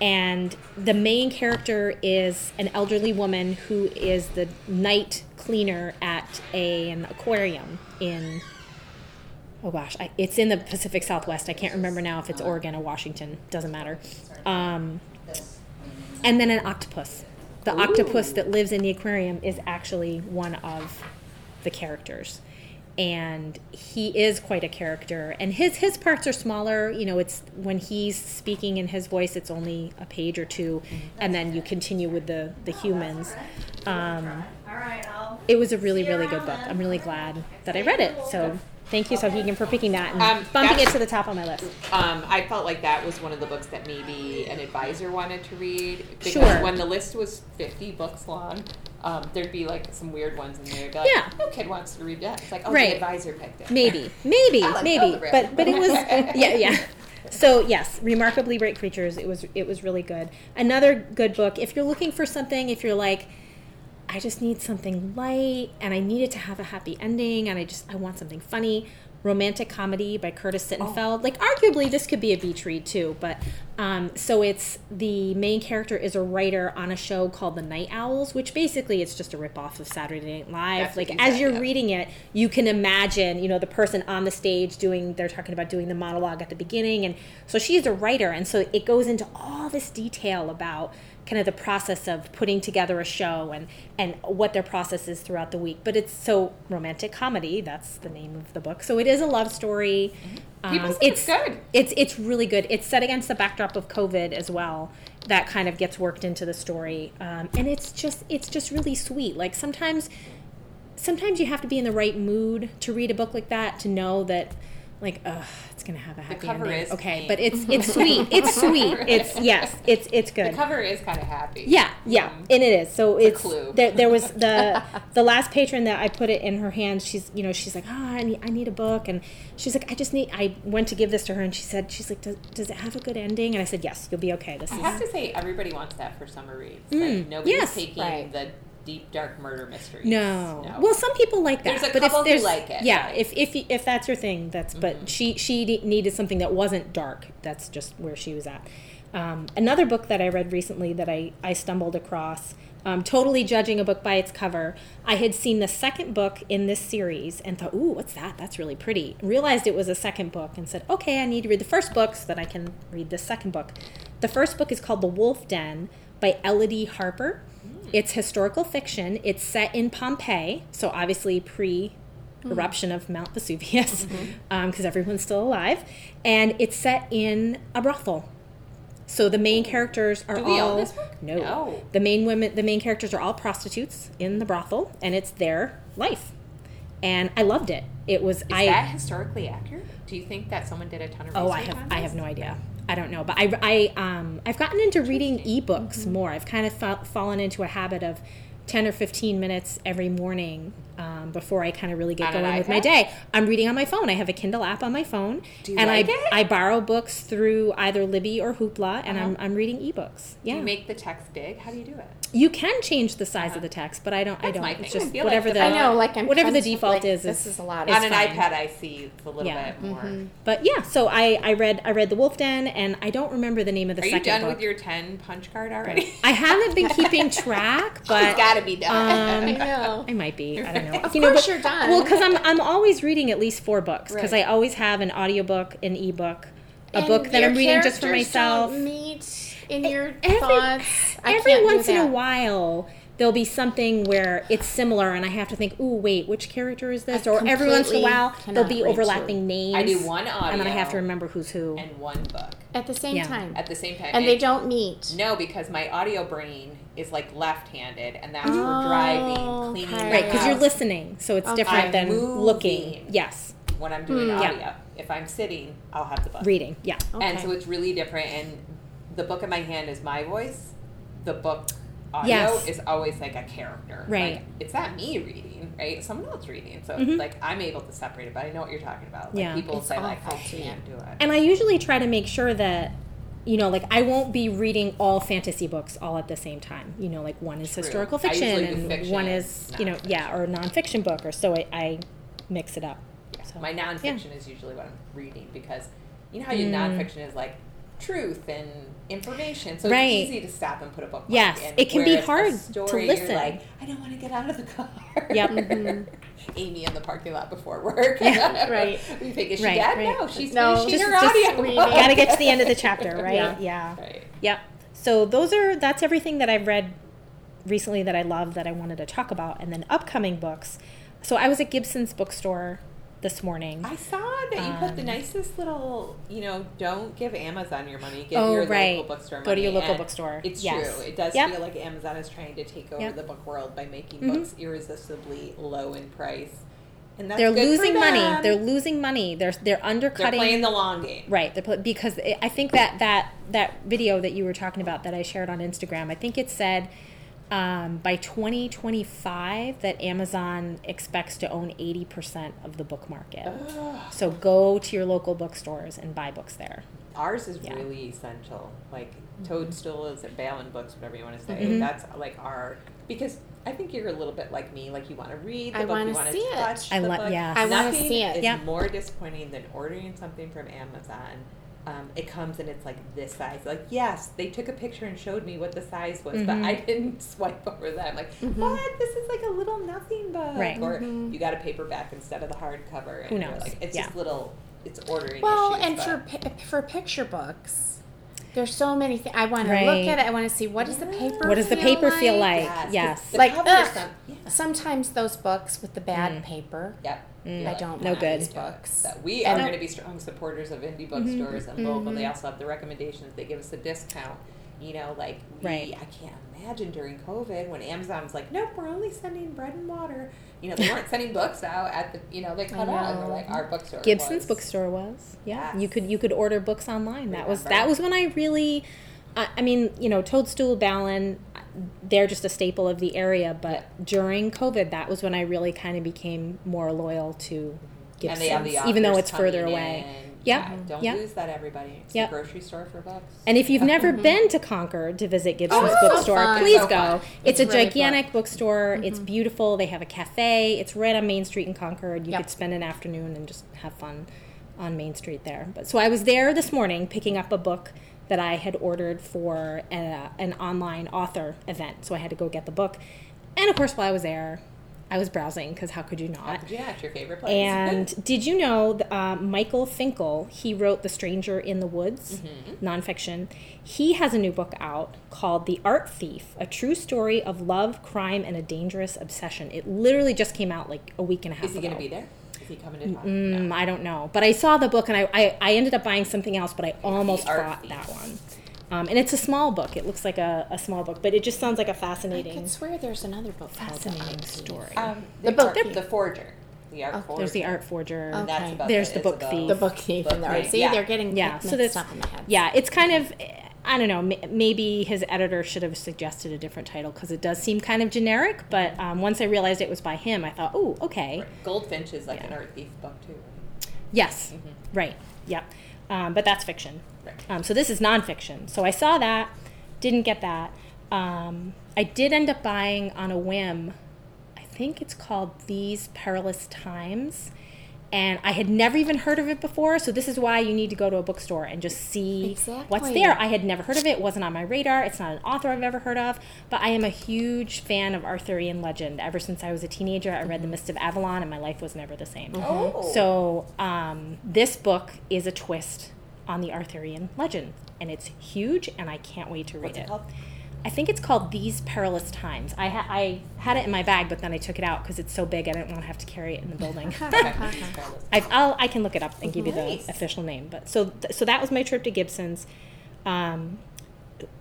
And the main character is an elderly woman who is the night cleaner at a, an aquarium in oh gosh, I, it's in the Pacific Southwest. I can't remember now if it's Oregon or Washington. Doesn't matter. Um, and then an octopus. The octopus that lives in the aquarium is actually one of the characters. And he is quite a character. And his his parts are smaller. You know, it's when he's speaking in his voice, it's only a page or two, and then you continue with the the humans. Um, All right, I'll. it was a really really good book. I'm really glad that I read it. So thank you, Souhegan, for picking that and Um, bumping it that's- to the top of my list. Um, I felt like that was one of the books that maybe an advisor wanted to read. Because Sure. when the list was 50 books long, um, there'd be like some weird ones in there. It'd be like, Yeah. no kid wants to read that. It's like, oh, Right. the advisor picked it. Maybe, maybe, I like maybe, Elderberry. but but it was yeah yeah. So yes, remarkably great creatures. It was it was really good. Another good book. If you're looking for something, if you're like, I just need something light and I need it to have a happy ending and I just I want something funny. Romantic comedy by Curtis Sittenfeld. Like arguably this could be a beach read too, but um, so it's the main character is a writer on a show called The Night Owls, which basically it's just a ripoff of Saturday Night Live. That's like as you're yeah. reading it, you can imagine, you know, the person on the stage doing they're talking about doing the monologue at the beginning and so she's a writer and so it goes into all this detail about kind of the process of putting together a show and and what their process is throughout the week. But it's so romantic comedy, that's the name of the book. So it is a love story. Mm-hmm. People it's good. It's it's really good. It's set against the backdrop of COVID as well. That kind of gets worked into the story, um, and it's just it's just really sweet. Like sometimes sometimes you have to be in the right mood to read a book like that to know that like, ugh, it's gonna have a happy cover ending. is okay, pink. but it's it's sweet. It's sweet. It's yes. It's it's good. The cover is kind of happy. Yeah, yeah, Um, and it is. So it's, a clue. there. There was the the last patron that I put it in her hands. She's you know she's like, oh, I need I need a book, and she's like, I just need. I went to give this to her, and she said, she's like, does, does it have a good ending? And I said, yes, you'll be okay. This I is have to say, everybody wants that for summer reads. Mm, Like, nobody's yes. taking Right. the deep, dark murder mysteries. no. No. Well, some people like that. There's a but couple if who like it, Yeah, if if if that's your thing, that's. Mhm. But she she needed something that wasn't dark. That's just where she was at. Um, another book that I read recently that I I stumbled across. Um, totally judging a book by its cover. I had seen the second book in this series and thought, "Ooh, what's that? That's really pretty." Realized it was a second book and said, "Okay, I need to read the first book so that I can read the second book." The first book is called The Wolf Den by Elodie Harper. It's historical fiction. It's set in Pompeii, so obviously pre eruption of Mount Vesuvius, mm-hmm. um, because everyone's still alive, and it's set in a brothel. So the main characters are all own this book? no. No. The main women, the main characters are all prostitutes in the brothel, and it's their life. And I loved it. It was Is I. that historically accurate? Do you think that someone did a ton of research Oh, I have I have no idea. I don't know, but I, I um I've gotten into reading ebooks more. I've kind of fa- fallen into a habit of ten or fifteen minutes every morning um, before I kind of really get On going with my day. I'm reading on my phone. I have a Kindle app on my phone, Do you and like I it? I borrow books through either Libby or Hoopla, and I'm Uh-huh. I'm reading ebooks. Do Yeah, you make the text big? How do you do it? you can change the size Uh-huh. of the text, but I don't. I don't. my It's thing. I just feel like whatever the the. I know, like I'm whatever the default like, is, This is- is a lot. is on Of, an fine. iPad, I see it's a little Yeah. bit more. But yeah, so I, I read I read the Wolf Den, and I don't remember the name of the Are you second done book. with your ten punch card already? I haven't been keeping track, but it's got to be done. um, I know. I might be. I don't know. Of you know, course but- you're done. Well, because I'm I'm always reading at least four books because Right. I always have an audiobook, an ebook, a And book that I'm reading just for myself. Meet in your Every- thoughts. Every once in a while, there'll be something where it's similar, and I have to think, "Ooh, wait, which character is this?" I or every once in a while, there'll be read overlapping names. I do one audio, and then I have to remember who's who. and one book at the same Yeah. time, at the same time. and they don't meet. No, because my audio brain is like left-handed, and that's for Oh, driving, cleaning, okay. Right, because you're listening, so it's Okay. different I'm than looking. Yes, when I'm doing Hmm. Yeah. audio. If I'm sitting, I'll have the book. reading. Yeah. And so it's really different. And the book in my hand is my voice. The book audio Yes. is always like a character. Right. Like, it's not me reading, right? It's someone else reading. So Mhm. like I'm able to separate it, but I know what you're talking about. Like Yeah. people It's say like I awful to me. can't do it. And I usually try to make sure that, you know, like I won't be reading all fantasy books all at the same time. You know, like one is True. historical fiction and fiction one is, you know, yeah, or nonfiction book, or so I, I mix it up. Yeah. So, My nonfiction is usually what I'm reading because you know how your Mm. nonfiction is like truth and information. So Right. it's easy to stop and put a book. Yes, in. it can be Whereas a hard to listen. Like, I don't want to get out of the car. Yep. Mhm. Amy in the parking lot before work. Yeah, right. we think is she Right, dead? right. No, she's No, finishing just- her just audio. reading. book. Gotta get to the end of the chapter, right? Yeah. yeah. Right. Yep. So those are that's everything that I've read recently that I love that I wanted to talk about, and then upcoming books. So I was at Gibson's bookstore this morning. I saw that you put the Um, nicest little, you know, don't give Amazon your money, give Oh, your right. local bookstore Go to your local And bookstore. It's Yes. true. It does Yep. feel like Amazon is trying to take over Yep. the book world by making Mhm. books irresistibly low in price. And that's they're losing money. They're losing money. They're they're undercutting. They're playing the long game. Right, they're because it, I think that that that video that you were talking about that I shared on Instagram, I think it said um, by 2025 that Amazon expects to own 80% of the book market. Ugh. So go to your local bookstores and buy books there. Ours is Yeah. really essential. Like Toadstool is at Balin Books, whatever you want to say. Mhm. That's like our because I think you're a little bit like me. Like you want to read the I book, you want to see it. touch I the lo- book. yeah. I wanna Nothing see it. Is Yeah. more disappointing than ordering something from Amazon. Um, it comes and it's like this size. Like yes, they took a picture and showed me what the size was, but Mhm. I didn't swipe over that. I'm like, Mhm. what? This is like a little nothing book. Right. Or Mhm. you got a paperback instead of the hardcover. And Who knows? Like, it's Yeah. just little. It's ordering. Well, issues, and but- for pi- for picture books, there's so many things. I want to look at it. I want to see what does the paper. What does the feel paper feel like? like? Yes. The Like, cover ugh. some- yeah. Sometimes those books with the bad Mm. paper. Yep. Mm. You're I don't No good. these books. So we And- are going to be strong supporters of indie bookstores and local. They also have the recommendations. They give us a discount. You know, like we, Right. I can't imagine during COVID when Amazon was like, nope, we're only sending bread and water. You know, they weren't sending books out at the, you know, they cut out and know. they're like, our bookstore. Gibson's was. bookstore was. Yeah, you could you could order books online. That was that was when I really, I, I mean, you know, Toadstool, Balin, they're just a staple of the area. But during COVID, that was when I really kind of became more loyal to Gibson's, they have the even though it's further away. in. Yeah, don't lose that, everybody. It's Yep. the grocery store for books. And if you've never been to Concord to visit Gibson's Oh, it's so bookstore, please So go. It's, It's a really gigantic bookstore. It's mm-hmm. beautiful. They have a cafe. It's right on Main Street in Concord. You Yep. could spend an afternoon and just have fun on Main Street there. But so I was there this morning picking up a book that I had ordered for a, an online author event. So I had to go get the book. And of course, while I was there, I was browsing because how could you not? yeah, it's your favorite place. And did you know uh, Michael Finkel, he wrote The Stranger in the Woods, Mm-hmm. nonfiction. He has a new book out called The Art Thief A True Story of Love, Crime, and a Dangerous Obsession. It literally just came out like a week and a half ago. is he going to be there? Is he coming to talk? Mm, I don't know. But I saw the book and I, I, I ended up buying something else, but I almost bought that one. Um, and it's a small book. It looks like a, a small book, but it just sounds like a fascinating. could swear there's another book called The Fascinating story. Um, The the, book- book, the forger, the art Oh, forger. There's the Art Forger. And that's Okay. about There's the book Isabel. thief. The book thief and the Book art. thief, See, yeah. they're getting yeah so that's in my head. yeah it's kind of i don't know maybe his editor should have suggested a different title because it does seem kind of generic but um, once i realized it was by him i thought oh okay Right. Goldfinch is like Yeah. an art thief book too. Right? yes right yep um, but that's fiction Right. um, so this is nonfiction so i saw that didn't get that um, i did end up buying on a whim i think it's called these perilous times and I had never even heard of it before, so this is why you need to go to a bookstore and just see what's there. I had never heard of it; it wasn't on my radar. It's not an author I've ever heard of, but I am a huge fan of Arthurian legend. Ever since I was a teenager, I read *The Mist of Avalon*, and my life was never the same. Oh. So um, this book is a twist on the Arthurian legend, and it's huge, and I can't wait to read What's it it. I think it's called These Perilous Times. I, ha- I had it in my bag, but then I took it out because it's so big I didn't want to have to carry it in the building. I, I'll, I can look it up and give you the official name. But so th- so that was my trip to Gibson's. Um,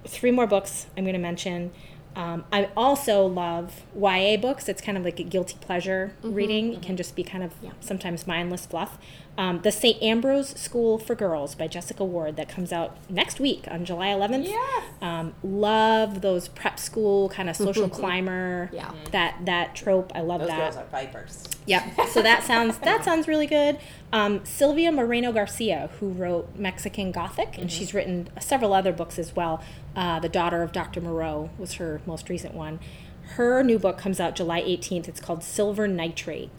three more books I'm going to mention. Um, I also love YA books. It's kind of like a guilty pleasure reading. It can just be kind of Yeah. sometimes mindless fluff. Um, the St. Ambrose School for Girls by Jessica Ward that comes out next week on July 11th. Yes. Um, love those prep school kind of social climber. Yeah. That that trope. I love Those that. girls are vipers. Yep. So that sounds that sounds really good. Um, Silvia Moreno Garcia, who wrote Mexican Gothic, and she's written several other books as well. Uh, the Daughter of Dr. Moreau was her most recent one. Her new book comes out July 18th. It's called Silver Nitrate.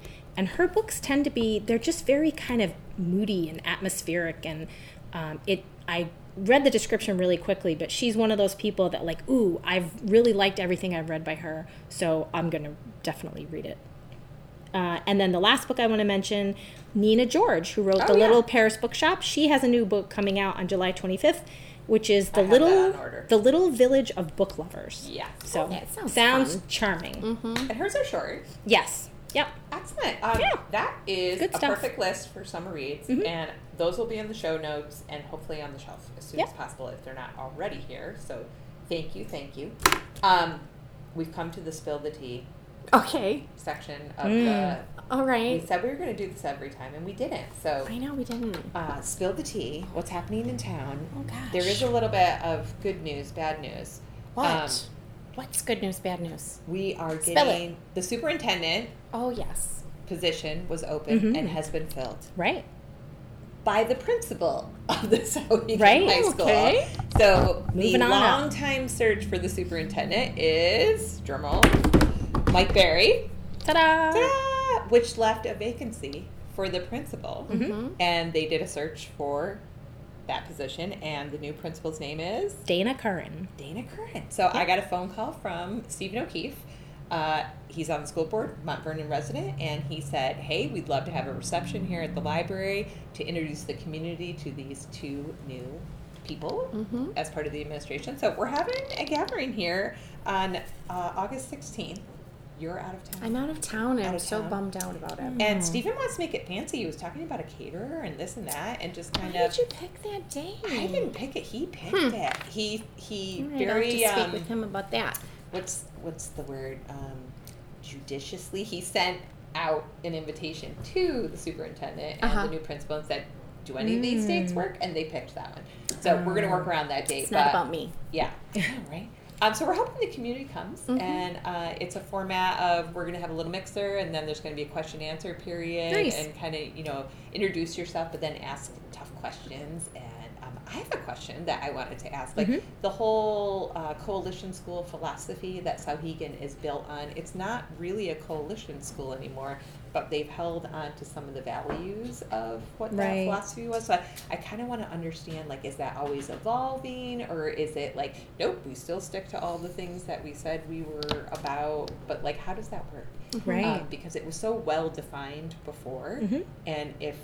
And her books tend to be, they're just very kind of moody and atmospheric. And um, it, I read the description really quickly, but she's one of those people that, like, ooh, I've really liked everything I've read by her. So I'm going to definitely read it. Uh, and then the last book I want to mention, Nina George, who wrote Oh, The yeah. Little Paris Bookshop. She has a new book coming out on July 25th, which is the I have that little the little village of book lovers. Yeah. So Yeah, it sounds sounds fun. charming. And hers are short. Yes. Yep. Excellent. Um, Yeah. That is Good a stuff. perfect list for summer reads, Mhm. and those will be in the show notes and hopefully on the shelf as soon Yep. as possible if they're not already here. So, thank you, thank you. Um, we've come to the spill the tea Okay. section of Mm. the. All right. We said we were going to do this every time, and we didn't. So, I know we didn't. uh, spill the tea. What's happening in town? Oh gosh. There is a little bit of good news, bad news. what? um, What's good news? Bad news? We are Spill getting the superintendent Oh yes. position was open Mhm. and has been filled. Right. by the principal of the Souhegan Right, High School. okay. So Moving the on up. long-time search for the superintendent is drumroll Mike Barry, Ta-da! ta-da, which left a vacancy for the principal, Mm-hmm. and they did a search for that position, and the new principal's name is Dana Curran. Dana Curran. So I got a phone call from Stephen O'Keefe. Uh, he's on the school board, Mount Vernon resident, and he said, "Hey, we'd love to have a reception here at the library to introduce the community to these two new people Mhm. as part of the administration." So we're having a gathering here on uh, August sixteenth you're out of town. I'm out of town and Out I'm of so town. bummed out about it. and Stephen wants to make it fancy. He was talking about a caterer and this and that, and just kind Why kind did you pick that day? I didn't pick it. He picked Hmm. it. He he All right, very I'll have to speak um, with him about that. what's what's the word um, judiciously he sent out an invitation to the superintendent and Uh-huh. the new principal and said do any of these dates Mm. work and they picked that one so we're going to work around that date It's not about me. yeah I know, right um, so we're hoping the community comes Mhm. and uh, it's a format of we're going to have a little mixer and then there's going to be a question and answer period Nice. and kind of you know introduce yourself but then ask tough questions and um, i have a question that i wanted to ask like Mhm. the whole uh, coalition school philosophy that Souhegan is built on, it's not really a coalition school anymore, but they've held on to some of the values of what that Right. philosophy was. So I, I kind of want to understand, like, is that always evolving, or is it like, nope, we still stick to all the things that we said we were about, but like, how does that work? Right. Um, because it was so well defined before, Mhm. and if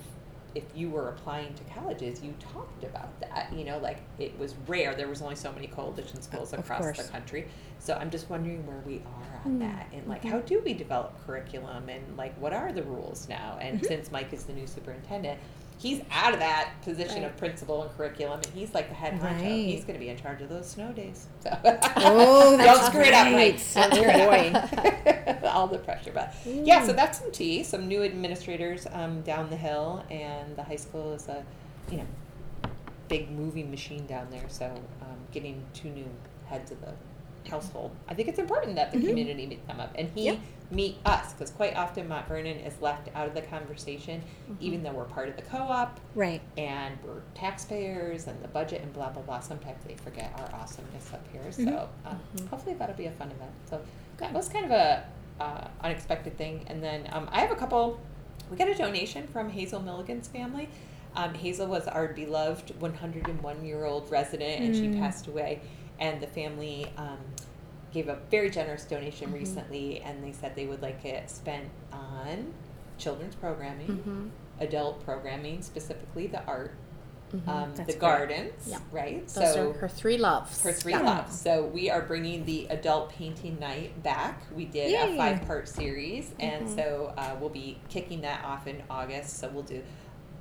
if you were applying to colleges, you talked about that. You know, like it was rare. There was only so many coalition schools across the country. So I'm just wondering where we are on Mm. that, and like how do we develop curriculum, and like what are the rules now? And Mhm. since Mike is the new superintendent, he's out of that position Right. of principal and curriculum, and he's like the head honcho. Right. He's going to be in charge of those snow days. So Oh, don't that's screw it up, Mike. screw Oh, up. All the pressure, but yeah. So that's some tea. Some new administrators um, down the hill, and the high school is a, you know, big moving machine down there. So um, getting two new heads of the household, I think it's important that the Mhm. community meet them up, and he Yep. meet us because quite often Mount Vernon is left out of the conversation, even though we're part of the co-op Right. and we're taxpayers and the budget and blah blah blah. Sometimes they forget our awesomeness up here. Mhm. So um, Mhm. hopefully that'll be a fun event. So that was kind of a uh, unexpected thing. And then um, I have a couple. We got a donation from Hazel Milligan's family. Um, Hazel was our beloved 101 year old resident, and she Mm. passed away. And the family um, gave a very generous donation Mhm. recently, and they said they would like it spent on children's programming Mm-hmm. adult programming, specifically the art, Mm-hmm. um, the great. gardens, Yeah. right? Those so are her three loves. her three Yeah. loves. So we are bringing the adult painting night back. We did a five part series, and Mhm. so uh, we'll be kicking that off in August. So we'll do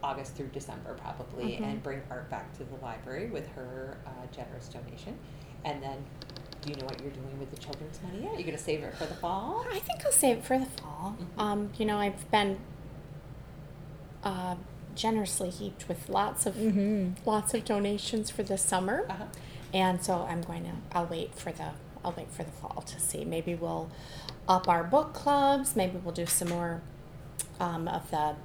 August through December probably, Mhm. and bring art back to the library with her uh, generous donation. And then, do you know what you're doing with the children's money yet? You're going to save it for the fall? I think I'll save it for the fall. Mhm. Um, you know, I've been uh, generously heaped with lots of Mm-hmm. lots of donations for the summer, Uh-huh. and so I'm going to. I'll wait for the. I'll wait for the fall to see. Maybe we'll up our book clubs. Maybe we'll do some more um, of the.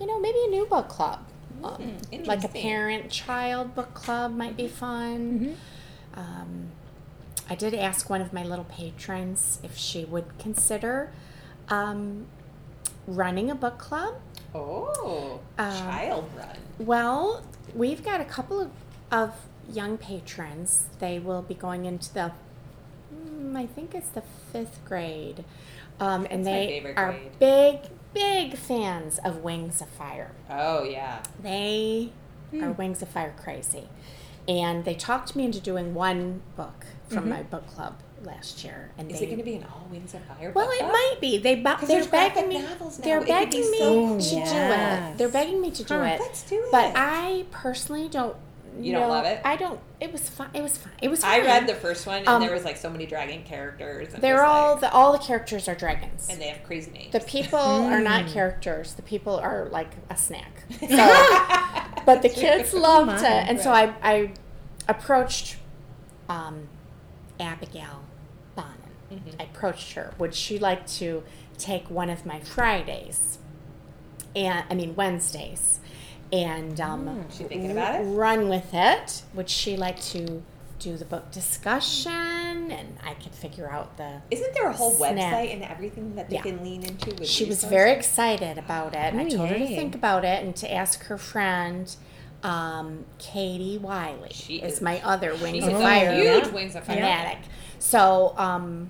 You know, maybe a new book club. Um, Mm, like a parent-child book club might be fun. Mm-hmm. Um, I did ask one of my little patrons if she would consider um, running a book club. Oh, Um, child run. Well, we've got a couple of, of young patrons. They will be going into the, mm, I think it's the fifth grade. Um, and That's they are grade. big, big fans of Wings of Fire. Oh yeah. They Hmm. are Wings of Fire crazy. And they talked me into doing one book from Mhm. my book club last year. And Is they, it going to be an all wings of fire? Well, it club? might be. They bu- they're begging me. now. They're It begging me so to cool. do it. They're begging me to do Huh. it. Let's do it. But I personally don't. You don't love it? I don't. It was fun. It was fun. It was. I read the first one, and Um, there was like so many dragon characters. And They're all like, the all the characters are dragons. and they have crazy names. The people are not Mm. characters. The people are like a snack. So, but the kids loved it, and so I, I approached um, Abigail Bonin. Mhm. I approached her. Would she like to take one of my Fridays? And I mean Wednesdays, and um, Mm. She thinking about it? Run with it. Would she like to do the book discussion? And I could figure out the. Isn't there a whole Snack. website and everything that they Yeah. can lean into? With She was very excited about it. and I Oh, told her to think about it and to ask her friend, um, Katie Wiley. She is, is- my other Wings of Oh, a Fire huge wings of fire. fanatic. So um,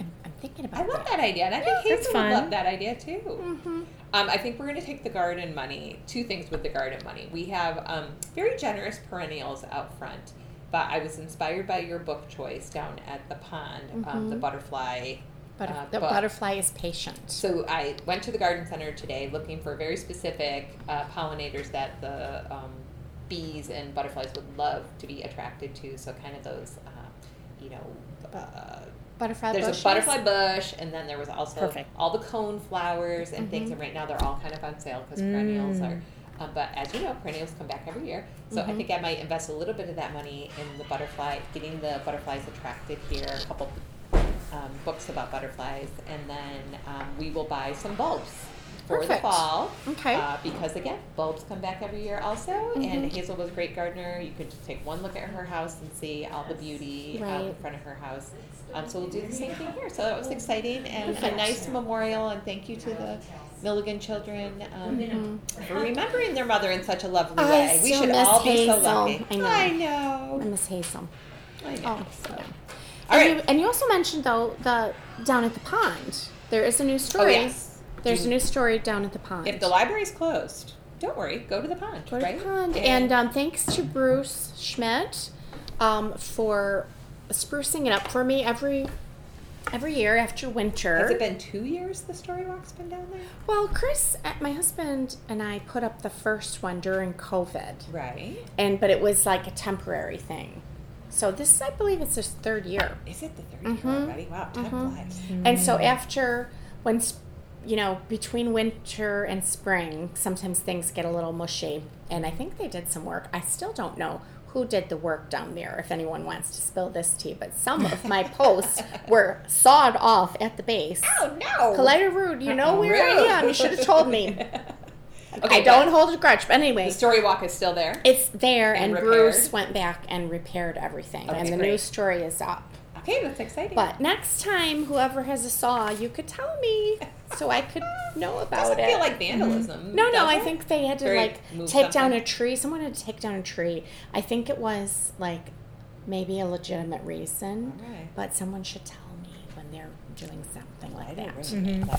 I'm, I'm thinking about I love that. that idea, and I think that's Hazel would love that idea too. Mm-hmm. Um, I think we're going to take the garden money. Two things with the garden money. We have um, very generous perennials out front, but I was inspired by your book choice down at the pond, um, Mhm. the butterfly But Uh, the but- butterfly is patient. So I went to the garden center today looking for very specific uh, pollinators that the um, bees and butterflies would love to be attracted to. So kind of those, uh, you know, uh, Butterfly there's bushes? a butterfly bush, and then there was also Perfect. all the cone flowers and Mm-hmm. things. And right now they're all kind of on sale because perennials are. Um, but as you know, perennials come back every year. So Mm-hmm. I think I might invest a little bit of that money in the butterfly, getting the butterflies attracted here. A couple um, books about butterflies, and then um, we will buy some bulbs for Perfect. the fall. Okay. Uh, because again, bulbs come back every year also. Mm-hmm. And Hazel was a great gardener. You could just take one look at her house and see all the beauty out in front of her house. Um, so we'll do the same thing here. So that was exciting and a nice memorial. And thank you to the Milligan children um, Mm-hmm. for remembering their mother in such a lovely I way. We should all be so lucky. I know. I know. I miss Hazel. I know. Oh, So. All and, right. you, and you also mentioned though the down at the pond. There is a new Oh story. yes. There's a new story down at the pond. If the library's closed, don't worry. Go to the pond. Go to right? the pond. And um, thanks to Bruce Schmidt um, for sprucing it up for me every every year after winter. has it been two years the story walk's been down there? well, Chris, uh, my husband, and I put up the first one during COVID, Right. and but it was like a temporary thing. So this, I believe, it's his third year. Is it the 3rd Mm-hmm. year already? Wow, time flies. And so after when you know between winter and spring, sometimes things get a little mushy. And I think they did some work. I still don't know who did the work down there. If anyone wants to spill this tea, but some of my posts were sawed off at the base. Oh no! Collider rude, you know where I am. You should have told me. Okay, I don't hold a grudge, but anyway, The story walk is still there. it's there, and, And Bruce went back and repaired everything, and the great. new story is up. Okay, that's exciting. But next time, whoever has a saw, you could tell me so I could know about doesn't it. feel like vandalism. no, no, does I it? think they had to Very like take down a tree. Someone had to take down a tree. I think it was like maybe a legitimate reason, Alright. but someone should tell me when they're doing something like that. really- mm-hmm. didn't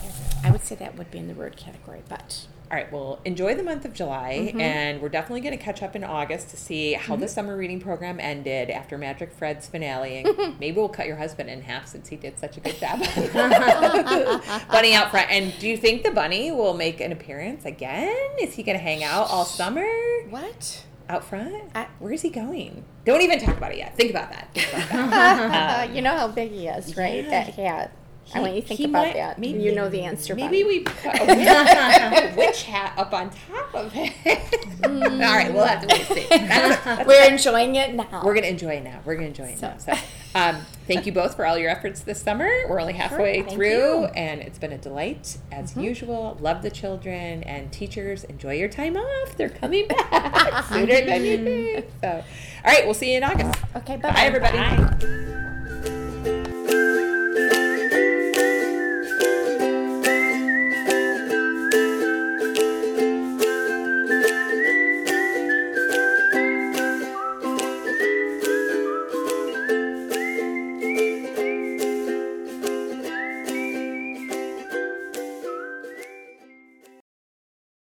I would say that would be in the rude category, but All right, well, enjoy the month of July, Mm-hmm. and we're definitely going to catch up in August to see how the summer reading program ended after Magic Fred's finale. And maybe we'll cut your husband in half since he did such a good job. bunny out front. And do you think the bunny will make an appearance again? Is he going to hang out all summer what? out front? I- Where is he going? Don't even talk about it yet. Think about that. Think about that. you know how big he is, right? yeah. That hat. I want you to think about might- that. maybe- you know the answer. Maybe we put a witch, a witch hat up on top of it. Mm. All right, we'll have to wait and see. That's- that's We're enjoying it now. We're gonna enjoy it now. We're gonna enjoy it now. So- So, um, thank you both for all your efforts this summer. We're only halfway thank through, you. and it's been a delight as usual. Love the children and teachers. Enjoy your time off. They're coming back sooner than you think. So, all right, we'll see you in August. okay, Bye, bye-bye. everybody. Bye.